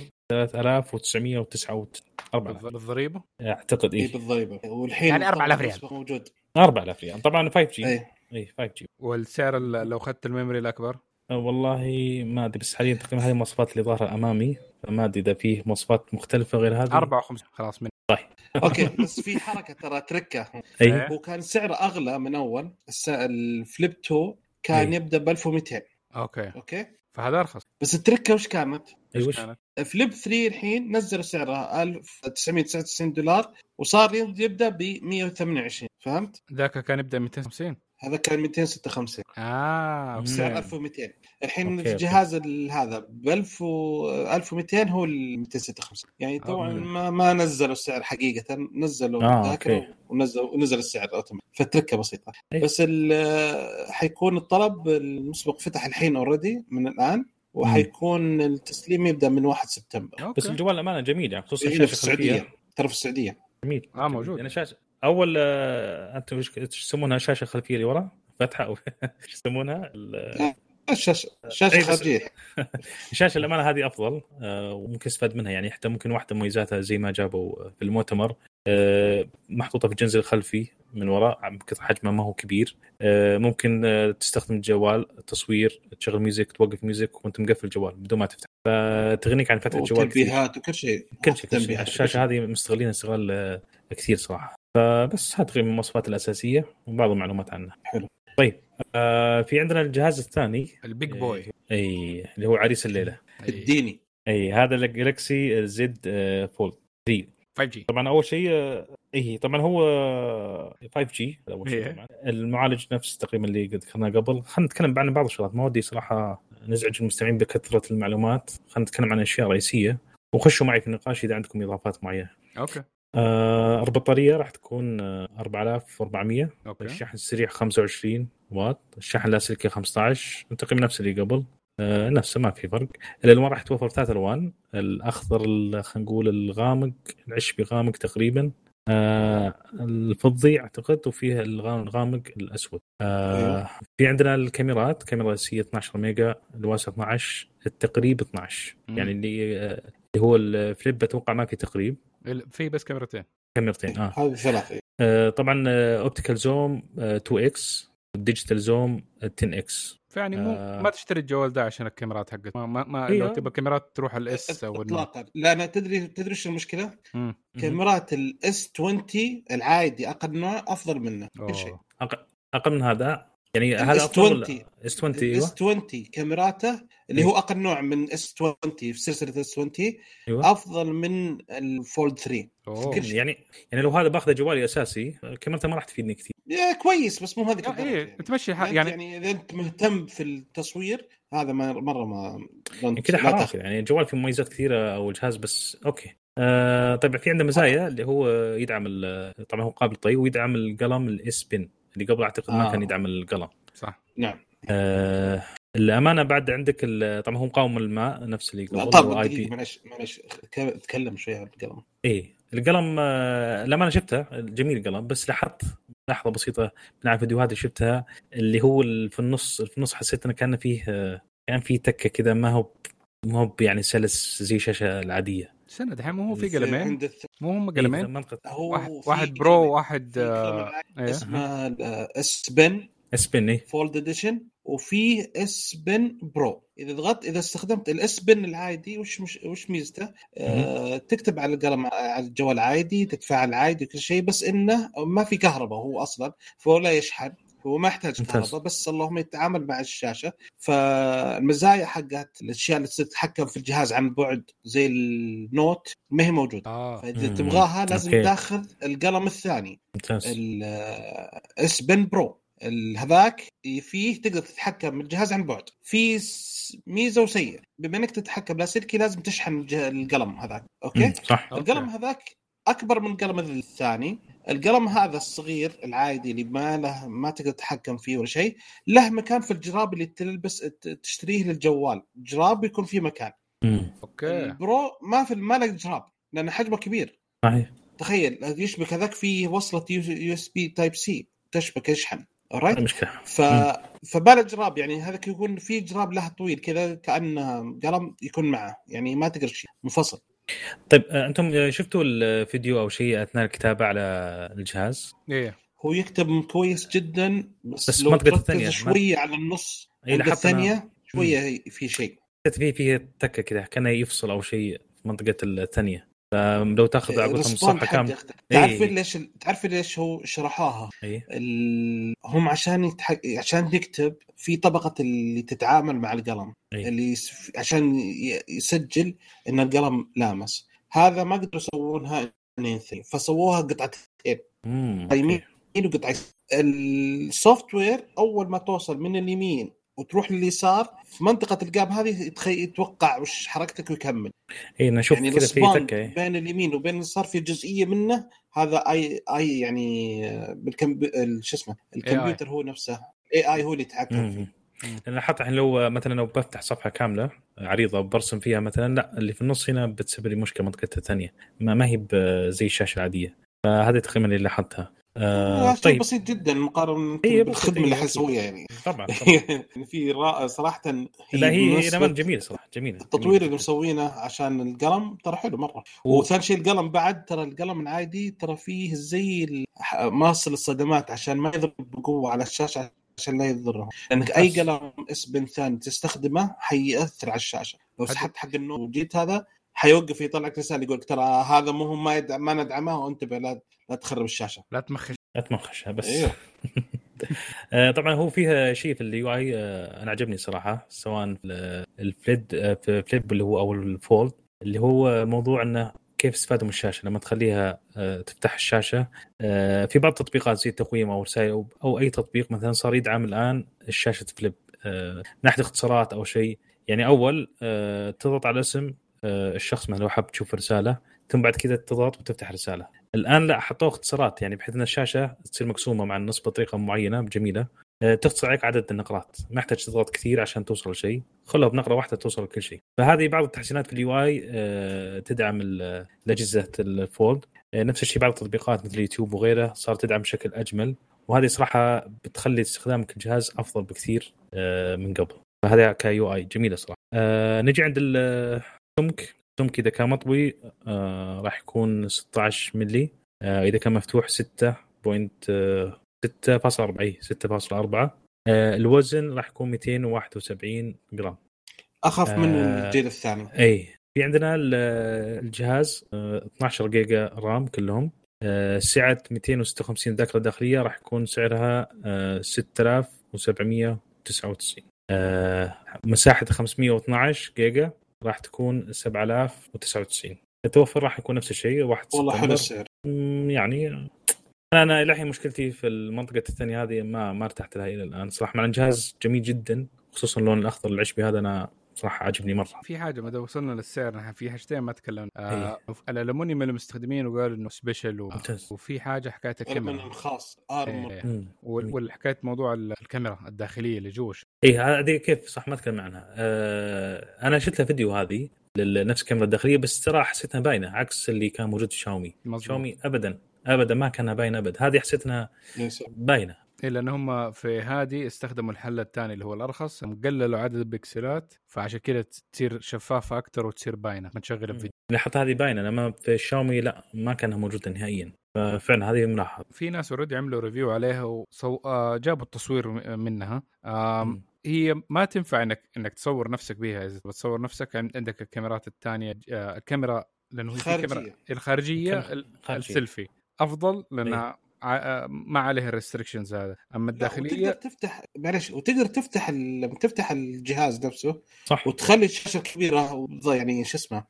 3909 4000 بالضريبة؟ أعتقد اي إيه بالضريبة. والحين يعني 4000 ريال. موجود. 4000 ريال. طبعا 5 G اي اي 5 G والسعر ال- لو أخذت ال memory الأكبر؟ أه، والله ما أدري بس حاليا تقريبا هذه المواصفات اللي ظاهرة أمامي فما أدري إذا فيه مواصفات مختلفة غير هذه. 54 خلاص من okay بس في حركة ترى trick اي هو كان سعره أغلى من أول. الس... ال Flip 2 كان إيه. يبدأ ب 1200 okay. okay؟ فهذا أرخص. بس ال trick وش كانت؟ اي وش كانت؟ Flip 3 الحين نزلوا سعرها 1999 دولار وصار يبدا ب 128 فهمت؟ ذاك كان يبدأ 250 هذا كان 256 آه okay. سعر مم. 1200 الحين okay، في okay. جهاز ال- هذا ب 1000 و 1200 هو ال 256 يعني طبعا. ما, ما نزلوا السعر حقيقة نزلوا آه، الذاكرة okay. ونزلوا ونزل السعر automatic ف trick بسيطة إيه. بس ال- حيكون الطلب المسبق فتح الحين already من الآن وحيكون التسليم يبدأ من 1 سبتمبر. okay. بس الجوال الأمانة جميل يعني خصوصا هنا في الشاشه الخلفية. السعوديه ترى في السعودية. جميل. آه، موجود. يعني شاشة. أول آه، أنتم وش إيش يسمونها؟ الشاشه الخلفيه اللي ورا؟ فتحة أو إيش يسمونها؟ ال- الشاشه الشاشه إيه، بس- خارجيه الشاشه الأمانة هذه أفضل آه، وممكن يستفاد منها. يعني حتى ممكن واحدة من مميزاتها زي ما جابوا في المؤتمر محطوطة في الجزء الخلفي من وراء حجمها ما هو كبير. آه، ممكن آه، تستخدم الجوال تصوير تشغل music توقف music وانت مقفل الجوال بدون ما تفتح. فتغنيك عن فتح الجوال كثير. وتنبيهات وكل شيء. كل شيء تنبيهات، الشاشة هذه مستغلين استغلال آه، كثير صراحة. فبس هذه المواصفات الأساسية وبعض المعلومات عنها. حلو. طيب آه في عندنا الجهاز الثاني. ال big boy أي اللي هو عريس الليلة. أي. اديني أي هذا ال Galaxy Z آه، Fold 3 5G طبعا أول شيء آه، اي طبعا هو 5G أول شيء إيه. طبعا. المعالج نفس تقريبا اللي قد ذكرناه قبل. خلينا نتكلم عن بعض الشغلات. ما ودي صراحة نزعج المستمعين بكثرة المعلومات. خلينا نتكلم عن أشياء رئيسية. وخشوا معي في النقاش إذا عندكم إضافات معينة. okay. آه البطارية راح تكون آه 4400 okay. الشحن السريع 25 واط. الشحن اللاسلكي 15 تقريبا نفس اللي قبل. نفسه ما في فرق. الالوان راح توفر ثلاث ألوان. الأخضر ال- خلينا نقول الغامق العشبي غامق تقريبا. آه الفضي أعتقد وفيه الغام- الغامق الأسود. آه أيوه. في عندنا الكاميرات كاميرا رئيسيه 12 mega الواسع 12 التقريب 12 مم. يعني اللي آه، اللي هو ال Flip أتوقع ما في تقريب. في بس كاميرتين. كاميرتين آه. هذه ثلاثة. آه، طبعا optical zoom 2x وال digital zoom 10x فيعني مو آه. ما تشتري الجوال ده عشان الكاميرات حقت ما, ما, ما. لو تبغى كاميرات تروح ال S أو اطلاقا. لا أنا تدري تدري إيش المشكلة؟ مم. كاميرات ال S20 العادي أقل نوع أفضل منه كل شيء. أقل من هذا؟ يعني هذا افضل 20 S20 أيوه. ال S 20 كاميراته اللي هو أقل نوع من S20 في سلسلة S20 أيوه. أفضل من ال Fold 3 أوه. يعني يعني لو هذا باخذه جوالي أساسي كاميرته ما راح تفيدني كثير. كويس بس مو هذيك لا، الدرجة إيه يعني. تمشي ح- يعني, يعني يعني إذا أنت مهتم في التصوير هذا ما مرة ما يعني كذا حرام تاخذ. يعني الجوال فيه مميزات كثيرة أو الجهاز بس okay آه طيب في عنده مزايا اللي هو يدعم ال- طبعا هو قابل طي ويدعم القلم ال S Pen اللي قبل أعتقد ما آه. كان يدعم القلم صح نعم آه الأمانة بعد عندك ال- طبعا هو مقاوم الماء نفس اللي قبل طب معلش معلش تكلم شوي عن القلم إيه القلم آه، لما أنا شفته جميل القلم بس لاحظت لحظة بسيطة من على الفيديوهات اللي شفتها اللي هو في النص في النص حسيت إنه كان فيه كان فيه تكة كذا ما هو ما هو يعني سلس زي الشاشه العادية. استنى دحين مو هو في قلمين؟ مو هم إيه، قلمين؟ هو واحد واحد Pro واحد آه،. اسمه S Pen S Pen إيه. Fold Edition وفي S Pen Pro إذا ضغطت إذا استخدمت ال S Pen العادي وش مش وش ميزته؟ آه تكتب على القلم على الجوال عادي تتفاعل عادي وكل شيء بس إنه ما في كهرباء هو أصلا فهو لا يشحن هو ما يحتاج. كهرباء بس اللهم يتعامل مع الشاشة فالمزايا حقت الأشياء اللي تتحكم في الجهاز عن بعد زي ال Note ما هي موجودة آه فإذا. تبغاها لازم okay. تاخذ القلم الثاني ممتاز ال S Pen Pro ال- هذاك فيه تقدر تتحكم من الجهاز عن بعد. في ميزة وسيئة. بما إنك تتحكم لاسلكي لازم تشحن الج- القلم هذاك. okay؟ صح. okay. القلم هذاك أكبر من القلم الثاني. القلم هذا الصغير العادي اللي ما له ما تقدر تتحكم فيه ولا شيء له مكان في الجراب اللي تلبس ت- تشتريه للجوال. جراب يكون فيه مكان. okay. ال Pro ما في ما له جراب لأن حجمه كبير. صحيح. تخيل يشبك هذاك فيه وصلة USB Type-C. تشبك يشحن. هذه alright مشكلة. ف فباله جراب يعني هذاك يكون في جراب له طويل كذا كانه قلم يكون معه يعني ما تقدر شيء منفصل. طيب آه، أنتم شفتوا الفيديو أو شيء أثناء الكتابة على الجهاز؟ إيه. هو يكتب كويس جدا بس, بس لو الثانية، ما- شوية على النص أنا- الثانية شوية في شيء. فيه فيه تكة كذا كانه يفصل أو شيء في منطقة الثانية. فلو تاخذ على قولتهم الصفحه كاملة تعرف إيه. ليش تعرف ليش هو شرحوها ال... هم عشان يتح... عشان نكتب في طبقة اللي تتعامل مع القلم أي. اللي يس... عشان. يسجل إن القلم لامس هذا ما قدروا يسوونها اثنين ثنين فسووها قطعتين امم يمين وقطعة ال software أول ما توصل من اليمين وتروح لليسار في منطقة ال gap هذه يتخي... يتوقع وش حركتك ويكمل. اي نشوف يعني كذا في تكة إيه. بين اليمين وبين اليسار في جزئية منه هذا اي أي يعني بالكمبي... شو اسمه الكمبيوتر هو نفسه اي اي هو اللي يتحكم فيه. لأن حتى الحين لو مثلا لو بفتح صفحة كاملة عريضة برسم فيها مثلا لا اللي في النص هنا بتسبب لي مشكلة منطقتها الثانية ما, ما هي زي الشاشة العادية. فهذه تقريبا اللي لاحظتها. آه شيء طيب بسيط جدا مقارنة إيه، بالخدمة إيه، اللي أكيد. حنسويها يعني طبعا طبعا في را- صراحة لا هي هي مناسبة. نمط جميل صراحة جميل التطوير اللي مسوينه عشان القلم ترى حلو مرة وثاني شيء القلم بعد ترى القلم العادي ترى فيه زي ماصل الصدمات عشان ما يضرب بقوة على الشاشة عشان لا يضرهم لانك أي. قلم إس بن ثاني تستخدمه حيأثر على الشاشة لو سحبت حق النور وجيت هذا حيوقف يطلع لك رسالة يقول لك ترى هذا مو ما يدعم ما ندعمه وانتبه لا لا تخرب الشاشة. لا تمخش. لا تمخشها بس. أيوه آه، طبعا هو فيها شيء في ال UI أنا عجبني صراحة سواء في ال Flip آه، في Flip اللي هو أو ال Fold اللي هو موضوع إنه كيف استفادوا من الشاشة. لما تخليها آه، تفتح الشاشة آه، في بعض التطبيقات زي التقويم أو رسائل أو, أو أي تطبيق مثلا صار يدعم الآن الشاشة Flip آه، من ناحيه اختصارات أو شيء. يعني أول آه، تضغط على اسم آه، الشخص مثلا لو حاب تشوف رسالة ثم بعد كذا تضغط وتفتح رسالة. الآن لا حطوه اختصارات يعني بحيث إن الشاشة تصير مقسومة مع النص بطريقة معينة جميلة. آه، تختصر عليك عدد النقرات ما يحتاج تضغط كثير عشان توصل لشيء. خلوها بنقرة واحدة توصل لكل شيء. فهذه بعض التحسينات في ال UI تدعم ال- الأجهزة ال Fold آه، نفس الشيء بعض التطبيقات مثل اليوتيوب وغيره صارت تدعم بشكل أجمل. وهذه صراحة بتخلي استخدامك الجهاز أفضل بكثير آه، من قبل. فهذا ك UI جميلة صراحة. آه، نجي عند السمك السمك إذا كان مطوي آه، راح يكون 16 ملي آه، إذا كان مفتوح 6.6.4 إي 6.4 آه، الوزن راح يكون 271 جرام. أخف من آه، الجيل الثاني. إي. في عندنا ال- الجهاز آه، 12 جيجا رام كلهم. آه، سعة 256 ذاكرة داخلية راح يكون سعرها آه، 6799 آه، مساحة 512 جيجا. راح تكون 7099 التوفر راح يكون نفس الشيء 1 والله حلو. السعر. يعني أنا أنا الحين مشكلتي في المنطقة الثانية هذه ما ما ارتحت لها إلى الآن. صراحة مع الجهاز جميل جدا خصوصا اللون الأخضر العشبي هذا أنا صراحة عجبني مرة. في حاجة ما دام وصلنا للسعر نحن في حاجتين ما تكلمنا. آه إيه. الالومنيوم المستخدمين وقالوا إنه سبيشل و... ممتاز. وفي حاجة حكايه من الكاميرا خاص ارمر إيه. وال- والحكايه موضوع ال- الكاميرا الداخلية اللي جوش اي هذه كيف؟ صح ما تكلم عنها. آه أنا شفت لها فيديو هذه لنفس الكاميرا الداخلية بس ترى حسيتها باينة عكس اللي كان موجود في شاومي. مظبوط. شاومي ابدا ابدا ما كانها باينة ابد هذه حسيت إنها باينة. إلا إن هم في هذه استخدموا الحل الثاني اللي هو الأرخص قللوا عدد البكسلات فعشان كذا تصير شفافة أكثر وتصير باينة ما تشغل الفيديو لاحظت هذه باينة لما في الشاومي لا ما كانها موجودة نهائيا. ففعلا هذه ملاحظة. في ناس already عملوا review عليها وصو... آه جابوا التصوير منها. آم. هي ما تنفع انك إنك تصور نفسك بها إذا بتصور نفسك عن- عندك الكاميرات الثانية آه الكاميرا لأنه هي الخارجية. الكاميرا ال- الخارجية. السيلفي. أفضل لأنها آه، ما عليها ال restrictions هذا. أما لا وتقدر الداخليه تفتح معلش وتقدر تفتح ال... لما تفتح الجهاز نفسه صح. وتخلي الشاشة كبيره يعني شو اسمه؟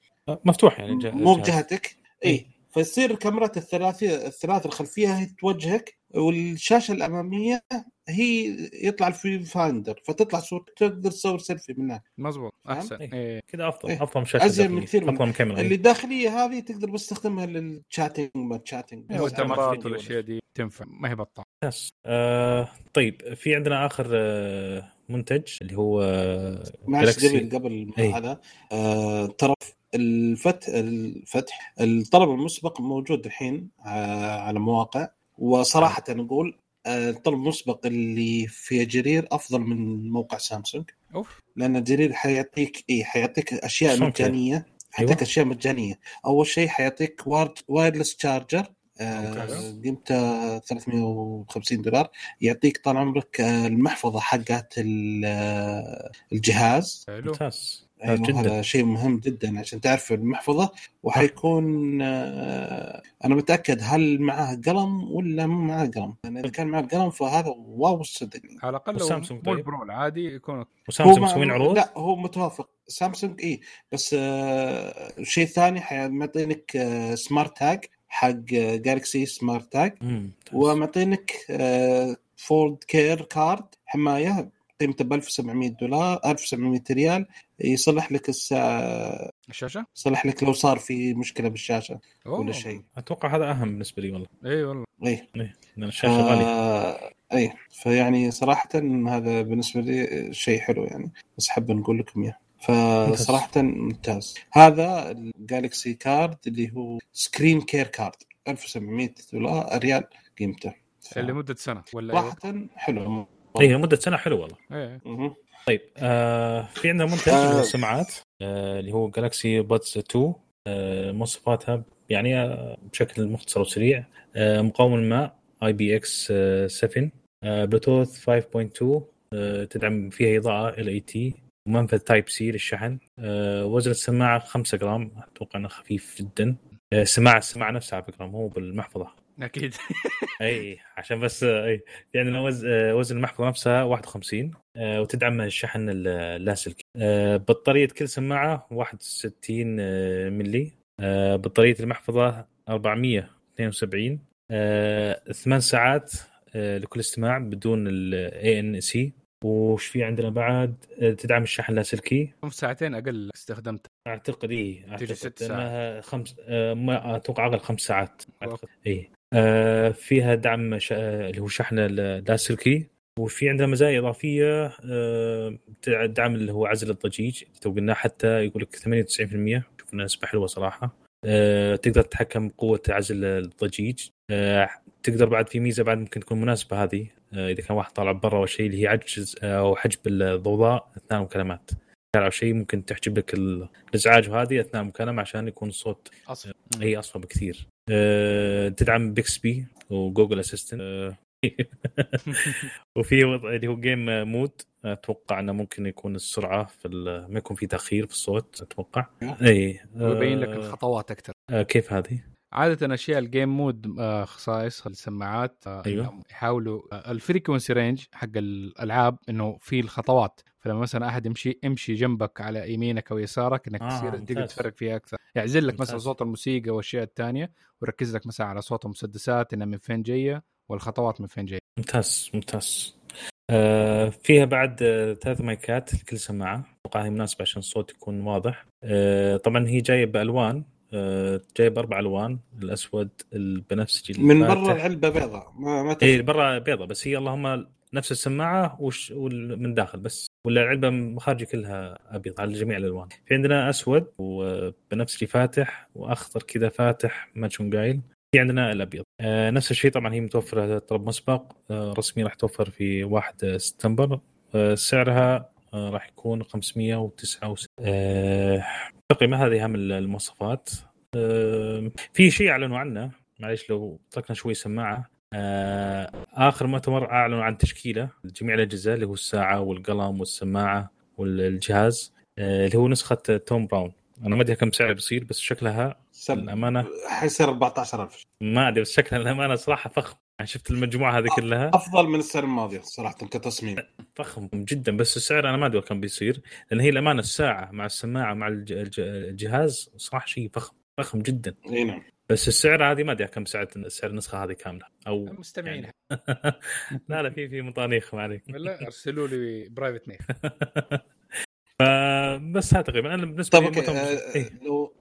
مفتوح يعني الج- مو الجهاز. بجهتك. اي فيصير الكاميرات الثلاثية الثلاث الخلفية هي توجهك والشاشة الأمامية هي يطلع ال viewfinder فتطلع صورة تقدر تصور سيلفي منها مزبوط فهمت؟ أحسن إيه. إيه. كذا افضل إيه. أفضل من شاشه أزين من. كثير من- أفضل من كاميرا اللي إيه. الداخليه هذه تقدر بس تستخدمها لل chatting ما chatting والكاميرات فيديو والأشياء دي تنفع ما هي بطال yes آه طيب في عندنا آخر آه منتج اللي هو آه، معلش. قبل قبل إي. هذا آه ترى الفتح الفتح الطلب المسبق موجود الحين آه على مواقع وصراحة نقول الطلب المسبق اللي في جرير أفضل من موقع سامسونج. أوف. لأن جرير حيعطيك اي حيعطيك أشياء؟ مجانية. حيعطيك أيوة. أشياء مجانية. أول شيء حيعطيك wireless charger ممتاز. قيمته 350 دولار. يعطيك طال عمرك آه، المحفظة حقت ال- آه، الجهاز. حلو. ممتاز. أيوة جدا. هذا شيء مهم جدا عشان تعرف المحفظة. وحيكون آه، أنا متأكد هل معاه قلم ولا مو معاه قلم. يعني إذا كان معاه قلم فهذا wow صدقني على الأقل لو مو طيب؟ ال pro العادي يكون. وسامسونج مسوين عروض؟ لا هو متوافق. سامسونج اي بس آه شيء ثاني حيعطينك آه smart tag حق Galaxy smart tag. ومعطينك آه Fold care card حماية قيمته ب 1700 دولار 1700 ريال. يصلح لك الساعة الشاشة؟ يصلح لك لو صار في مشكلة بالشاشة أوه. ولا شيء. أتوقع هذا أهم بالنسبة لي والله. إي والله. إي. إيه، لأن الشاشة غالية. آه إي فيعني صراحة هذا بالنسبة لي شيء حلو يعني. بس حابه نقول لكم إياه. فصراحة ممتاز. هذا ال Galaxy card اللي هو screen care card. 1700 دولار ريال قيمته. ف- لمدة سنة ولا صراحة حلو اي لمدة سنة حلو والله. إيه. مهم. طيب آه في عندنا منتج آه. من السماعات آه اللي هو Galaxy Buds 2 آه مواصفاتها يعني آه بشكل مختصر وسريع. آه مقاوم الماء IPX 7 آه بلوتوث 5.2 آه تدعم فيها إضاءة LED ومنفذ Type C للشحن. آه وزن السماعة 5 جرام أتوقع إنه خفيف جدا. آه سماعة السماعة نفسها على فكرة مو بالمحفظة. أكيد. أي عشان بس أي. آه، وزن المحفظه نفسها 51 آه، وتدعم الشحن ال- اللاسلكي آه، بطارية كل سماعة 61 آه، ملي بطارية المحفظة 472 آه، ثمان ساعات لكل استماع بدون ال ANC وش في عندنا بعد؟ تدعم الشحن اللاسلكي خمس ساعتين أقل استخدمت. أعتقد تجي أعتقد ست إنها خمس ما أتوقع أقل خمس ساعات. أعتقد إي. فيها دعم. آه، اللي هو شحن اللاسلكي وفي عندنا مزايا إضافية آه، دعم اللي هو عزل الضجيج تو قلنا حتى يقول لك 98% شوف نسبه حلوة صراحة آه، تقدر تتحكم بقوة عزل الضجيج. آه، تقدر بعد في ميزة بعد ممكن تكون مناسبة هذه. آه، إذا كان واحد طالع برا أو شيء اللي هي عجز آه، أو حجب الضوضاء أثناء المكالمات أو شيء ممكن تحجب لك ال- الإزعاج هذه أثناء المكالمه عشان يكون الصوت أصلا. هي اصفى بكثير. أه تدعم Bixby و Google Assistant أه وفي وضع اللي هو game mode أتوقع إنه ممكن يكون السرعة في ما يكون في تأخير في الصوت أتوقع. اي ويبين لك آه، الخطوات أكثر. آه كيف هذه؟ عادة أشياء ال game mode آه، خصائص السماعات آه، أيوة. إنهم يحاولوا آه، ال frequency range حق الألعاب إنه في الخطوات. فلما مثلا أحد يمشي يمشي جنبك على يمينك أو يسارك إنك آه، تصير تقدر. تفرق فيها أكثر. يعزل لك مثلا. صوت الموسيقى والأشياء الثانية ويركز لك مثلا على صوت المسدسات إنها من فين جاية والخطوات من فين جاية. ممتاز ممتاز. آه فيها بعد آه ثلاث مايكات لكل سماعة. أتوقع هي مناسبة عشان الصوت يكون واضح. آه طبعا هي جاية بألوان. آه جاية باربع ألوان الأسود البنفسجي من. برا العلبه بيضاء ما ما إي برا بيضة بس هي اللهم نفس السماعة وش من داخل بس. ولا العلبة مخارجي كلها أبيض على جميع الألوان. في عندنا أسود وبنفسجي فاتح وأخضر كذا فاتح ما تشون قايل. في عندنا الأبيض. آه نفس الشيء طبعا هي متوفرة طلب مسبق آه رسمي راح توفر في 1 سبتمبر. آه سعرها راح يكون 569 آه تقريبا هذه أهم المواصفات. آه في شيء أعلنوا عنه. معليش لو تركنا شوي سماعة. آه آخر مؤتمر أعلنوا عن تشكيلة جميع الأجهزة اللي هو الساعة والقلم والسماعة والجهاز آه اللي هو نسخة توم براون. أنا ما أدري كم سعر بيصير بس شكلها سب الامانه حيصير 14000 ما أدري بس شكلها الامانه صراحة فخم. يعني شفت المجموعة هذه كلها؟ أفضل من السنة الماضيه صراحة كتصميم. فخم جدا بس السعر أنا ما أدري كم بيصير لأن هي الأمانة الساعة مع السماعة مع الج- الج- الجهاز صراحة شيء فخم فخم جدا. إي نعم. بس السعر هذه ما أدري كم سعر سعر النسخة هذه كاملة أو المستمعين. يعني. لا لا في في مطانيخ ما عليك. ولا أرسلوا لي private mail فبس هذا تقريبا. أنا بالنسبة طب لي مؤتمر- آه، إيه. لو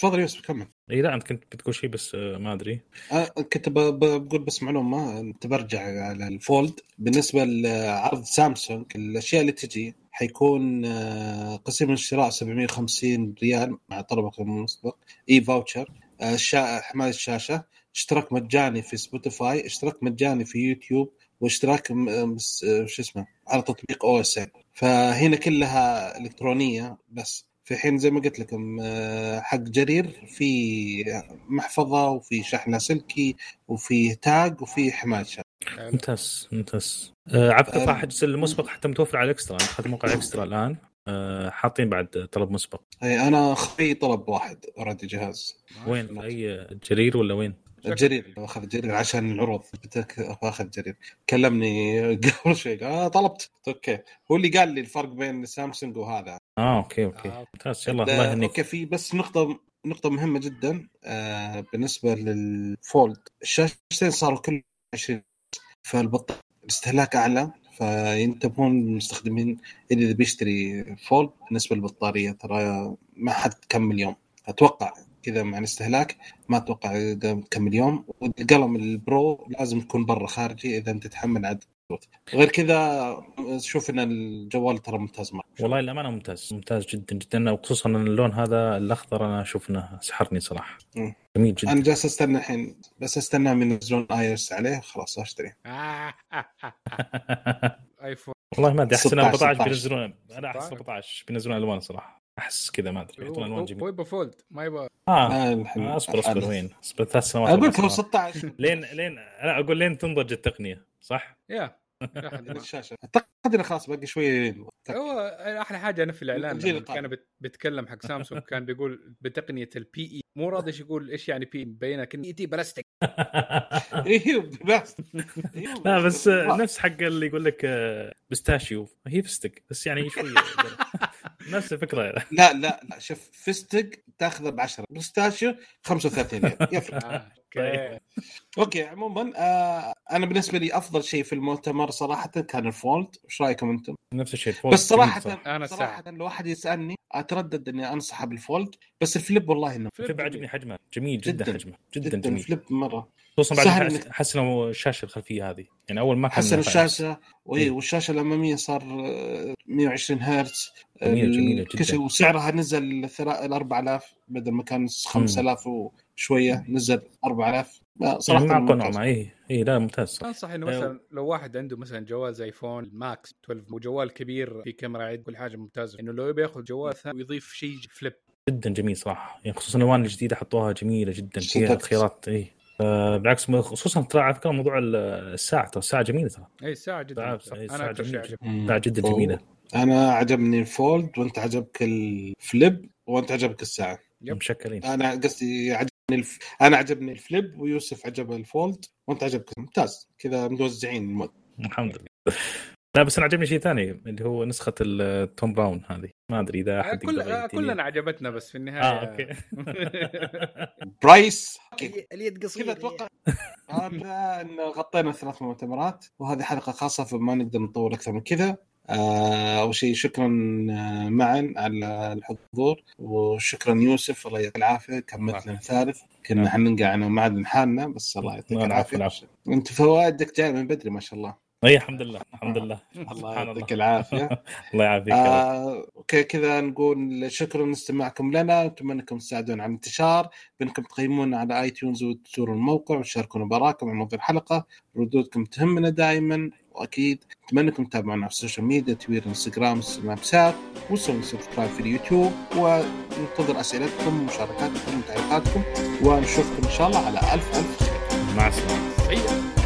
تفضل يوسف كمل. إي لا أنت كنت بتقول شيء بس آه، ما أدري. آه، كنت بقول بس معلومة أنت برجع على ال Fold. بالنسبة لعرض سامسونج الأشياء اللي تجي حيكون آه، قسيم الشراء 750 ريال مع طلبك المسبق e-voucher آه، الشا- حماية الشاشة. اشتراك مجاني في سبوتيفاي اشتراك مجاني في يوتيوب واشتراك شو اسمه على تطبيق OSN فهنا كلها إلكترونية بس. في حين زي ما قلت لكم آه، حق جرير في محفظة وفي شحن لاسلكي وفي tag وفي حمايه ممتاز ممتاز. آه آه، طبعا حجز المسبق حتى متوفر على ال eXtra أنا دخلت موقع ال eXtra الآن. آه حاطين بعد طلب مسبق. أي أنا أخوي طلب واحد already جهاز وين؟ أي جرير ولا وين؟ جرير أخذ جرير عشان العروض. أخذ جرير. كلمني قبل شوي قال آه طلبت. okay. هو اللي قال لي الفرق بين سامسونج وهذا. آه okay okay. آه. ممتاز. يلا لا، الله يهنيك. okay في بس نقطة نقطة مهمة جدا آه بالنسبة لل Fold. الشاشتين صاروا كل 20 فالبطارية الاستهلاك أعلى فينتبهون المستخدمين اللي إذا بيشتري Fold. بالنسبة للبطارية ترى ما حد تكمل يوم. أتوقع كذا مع الاستهلاك ما أتوقع تكمل يوم والقلم ال Pro لازم يكون برا خارجي اذا انت تتحمل عدد غير كذا شوف ان الجوال ترى ممتاز مره والله الامانه ممتاز ممتاز جدا جدا وخصوصا ان اللون هذا الاخضر أنا أشوف انه سحرني صراحة مم. جميل جدا أنا جالس استنى الحين بس استنى ينزلون iOS عليه خلاص اشتري آه، آه، آه، ايفون والله ما ادري احس ان 16 14 16. بينزلون أنا احس 16. 14 بينزلون الوان صراحة أحس كذا ما أدري. يحطون ألوان هو جميله هو يبغى Fold ما يبغى آه آه أصبر أصبر وين؟ أصبر ثلاث سنوات أقول أربع لك هو سنوات. 16 لين لين لا أقول لين تنضج التقنية صح؟ يا الشاشة. أعتقد إنه خلاص باقي شوية هو أحلى حاجة أنا في الإعلان. كان بيتكلم حق سامسونج كان بيقول بتقنية البي اي مو راضي إيش يقول إيش يعني بي مبينة كن اي تي بلاستيك أيوه بس. لا بس نفس حق اللي يقول لك آه، بستاشيو هي فستق بس يعني شوية. نفس الفكرة. لا لا لا شوف فستق تاخذه ب 10 بستاشيو 35 ريال. يفرق. آه، أوكي okay عموما آه أنا بالنسبة لي أفضل شيء في المؤتمر صراحة كان ال Fold إيش رأيكم أنتم؟ نفس الشيء بس صراحة أنا صراحة لو واحد يسألني أتردد إني أنصحه بال Fold بس ال Flip والله إنه ال Flip عجبني حجمه. جميل جدا, جداً. حجمه. جدا, جدا جميل. Flip مرة. خصوصا بعد إنك- حسنوا الشاشة الخلفية هذه. يعني أول ما كان حسن نافع. الشاشة. واي. والشاشة الأمامية صار آه، 120 هرتز. جميلة- ال- جميلة كل جداً. شيء وسعرها نزل ثلا- ال 4000 بدل ما كان 5000 وشويه نزل 4000 آه، يعني صراحة مع ممتاز. قنعة اي اي لا ممتاز أنصح إنه. مثلا لو واحد عنده مثلا جوال زي آيفون ال Max 12 وجوال كبير في كاميرا عيد كل حاجة ممتازة إنه لو يبي يأخذ جوال ثاني ويضيف شيء Flip جدا جميل صراحة يعني خصوصا الألوان الجديدة حطوها جميلة جدا فيها. خيارات اي آه، بالعكس خصوصا ترى على فكرة موضوع الساعة ترى الساعة جميلة ترى اي الساعة جدا ساعة- ممتازة. أي أنا ساعة أكثر شيء جميلة. عجبني مم. ساعه جدا. جميلة أنا عجبني ال Fold وأنت عجبك ال Flip وأنت عجبك الساعة yep. مشكلين أنا قصدي عجبني الف... أنا عجبني ال Flip ويوسف عجبه ال Fold وأنت عجبك ممتاز. كذا موزعين ال mood الحمد لله. لا بس أنا عجبني شيء ثاني اللي هو نسخة ال Thom Browne هذه. ما أدري إذا أحد كل آه،. كلنا عجبتنا بس في النهاية. آه okay. price. اليد كذا قصيره أتوقع. هذا انه غطينا ثلاث مؤتمرات وهذه حلقة خاصة فما نقدر نطول أكثر من كذا. آه، أول شيء شكرا آه، معاذ على الحضور وشكرا يوسف الله يعطيك العافية. كملت لنا ثالث كنا حنقعد أنا ومعاذ لحالنا بس الله يعطيك العفو، العافية. أنت فوائدك جاي من بدري ما شاء الله. إي الحمد لله الحمد لله. الله يعطيك العافية. الله يعافيك. آه، okay كذا نقول شكرا لاستماعكم لنا. اتمنى أنكم تساعدونا على الانتشار بأنكم تقيمونا على iTunes وتزوروا الموقع وتشاركونا برأيكم عن موضوع الحلقة. ردودكم تهمنا دائما. واكيد اتمنى انكم تتابعونا على ال social media تويتر انستغرام سناب شات وسووا subscribe في اليوتيوب وننتظر أسئلتكم ومشاركاتكم وتعليقاتكم ونشوفكم إن شاء الله على ألف ألف خير. مع السلامة.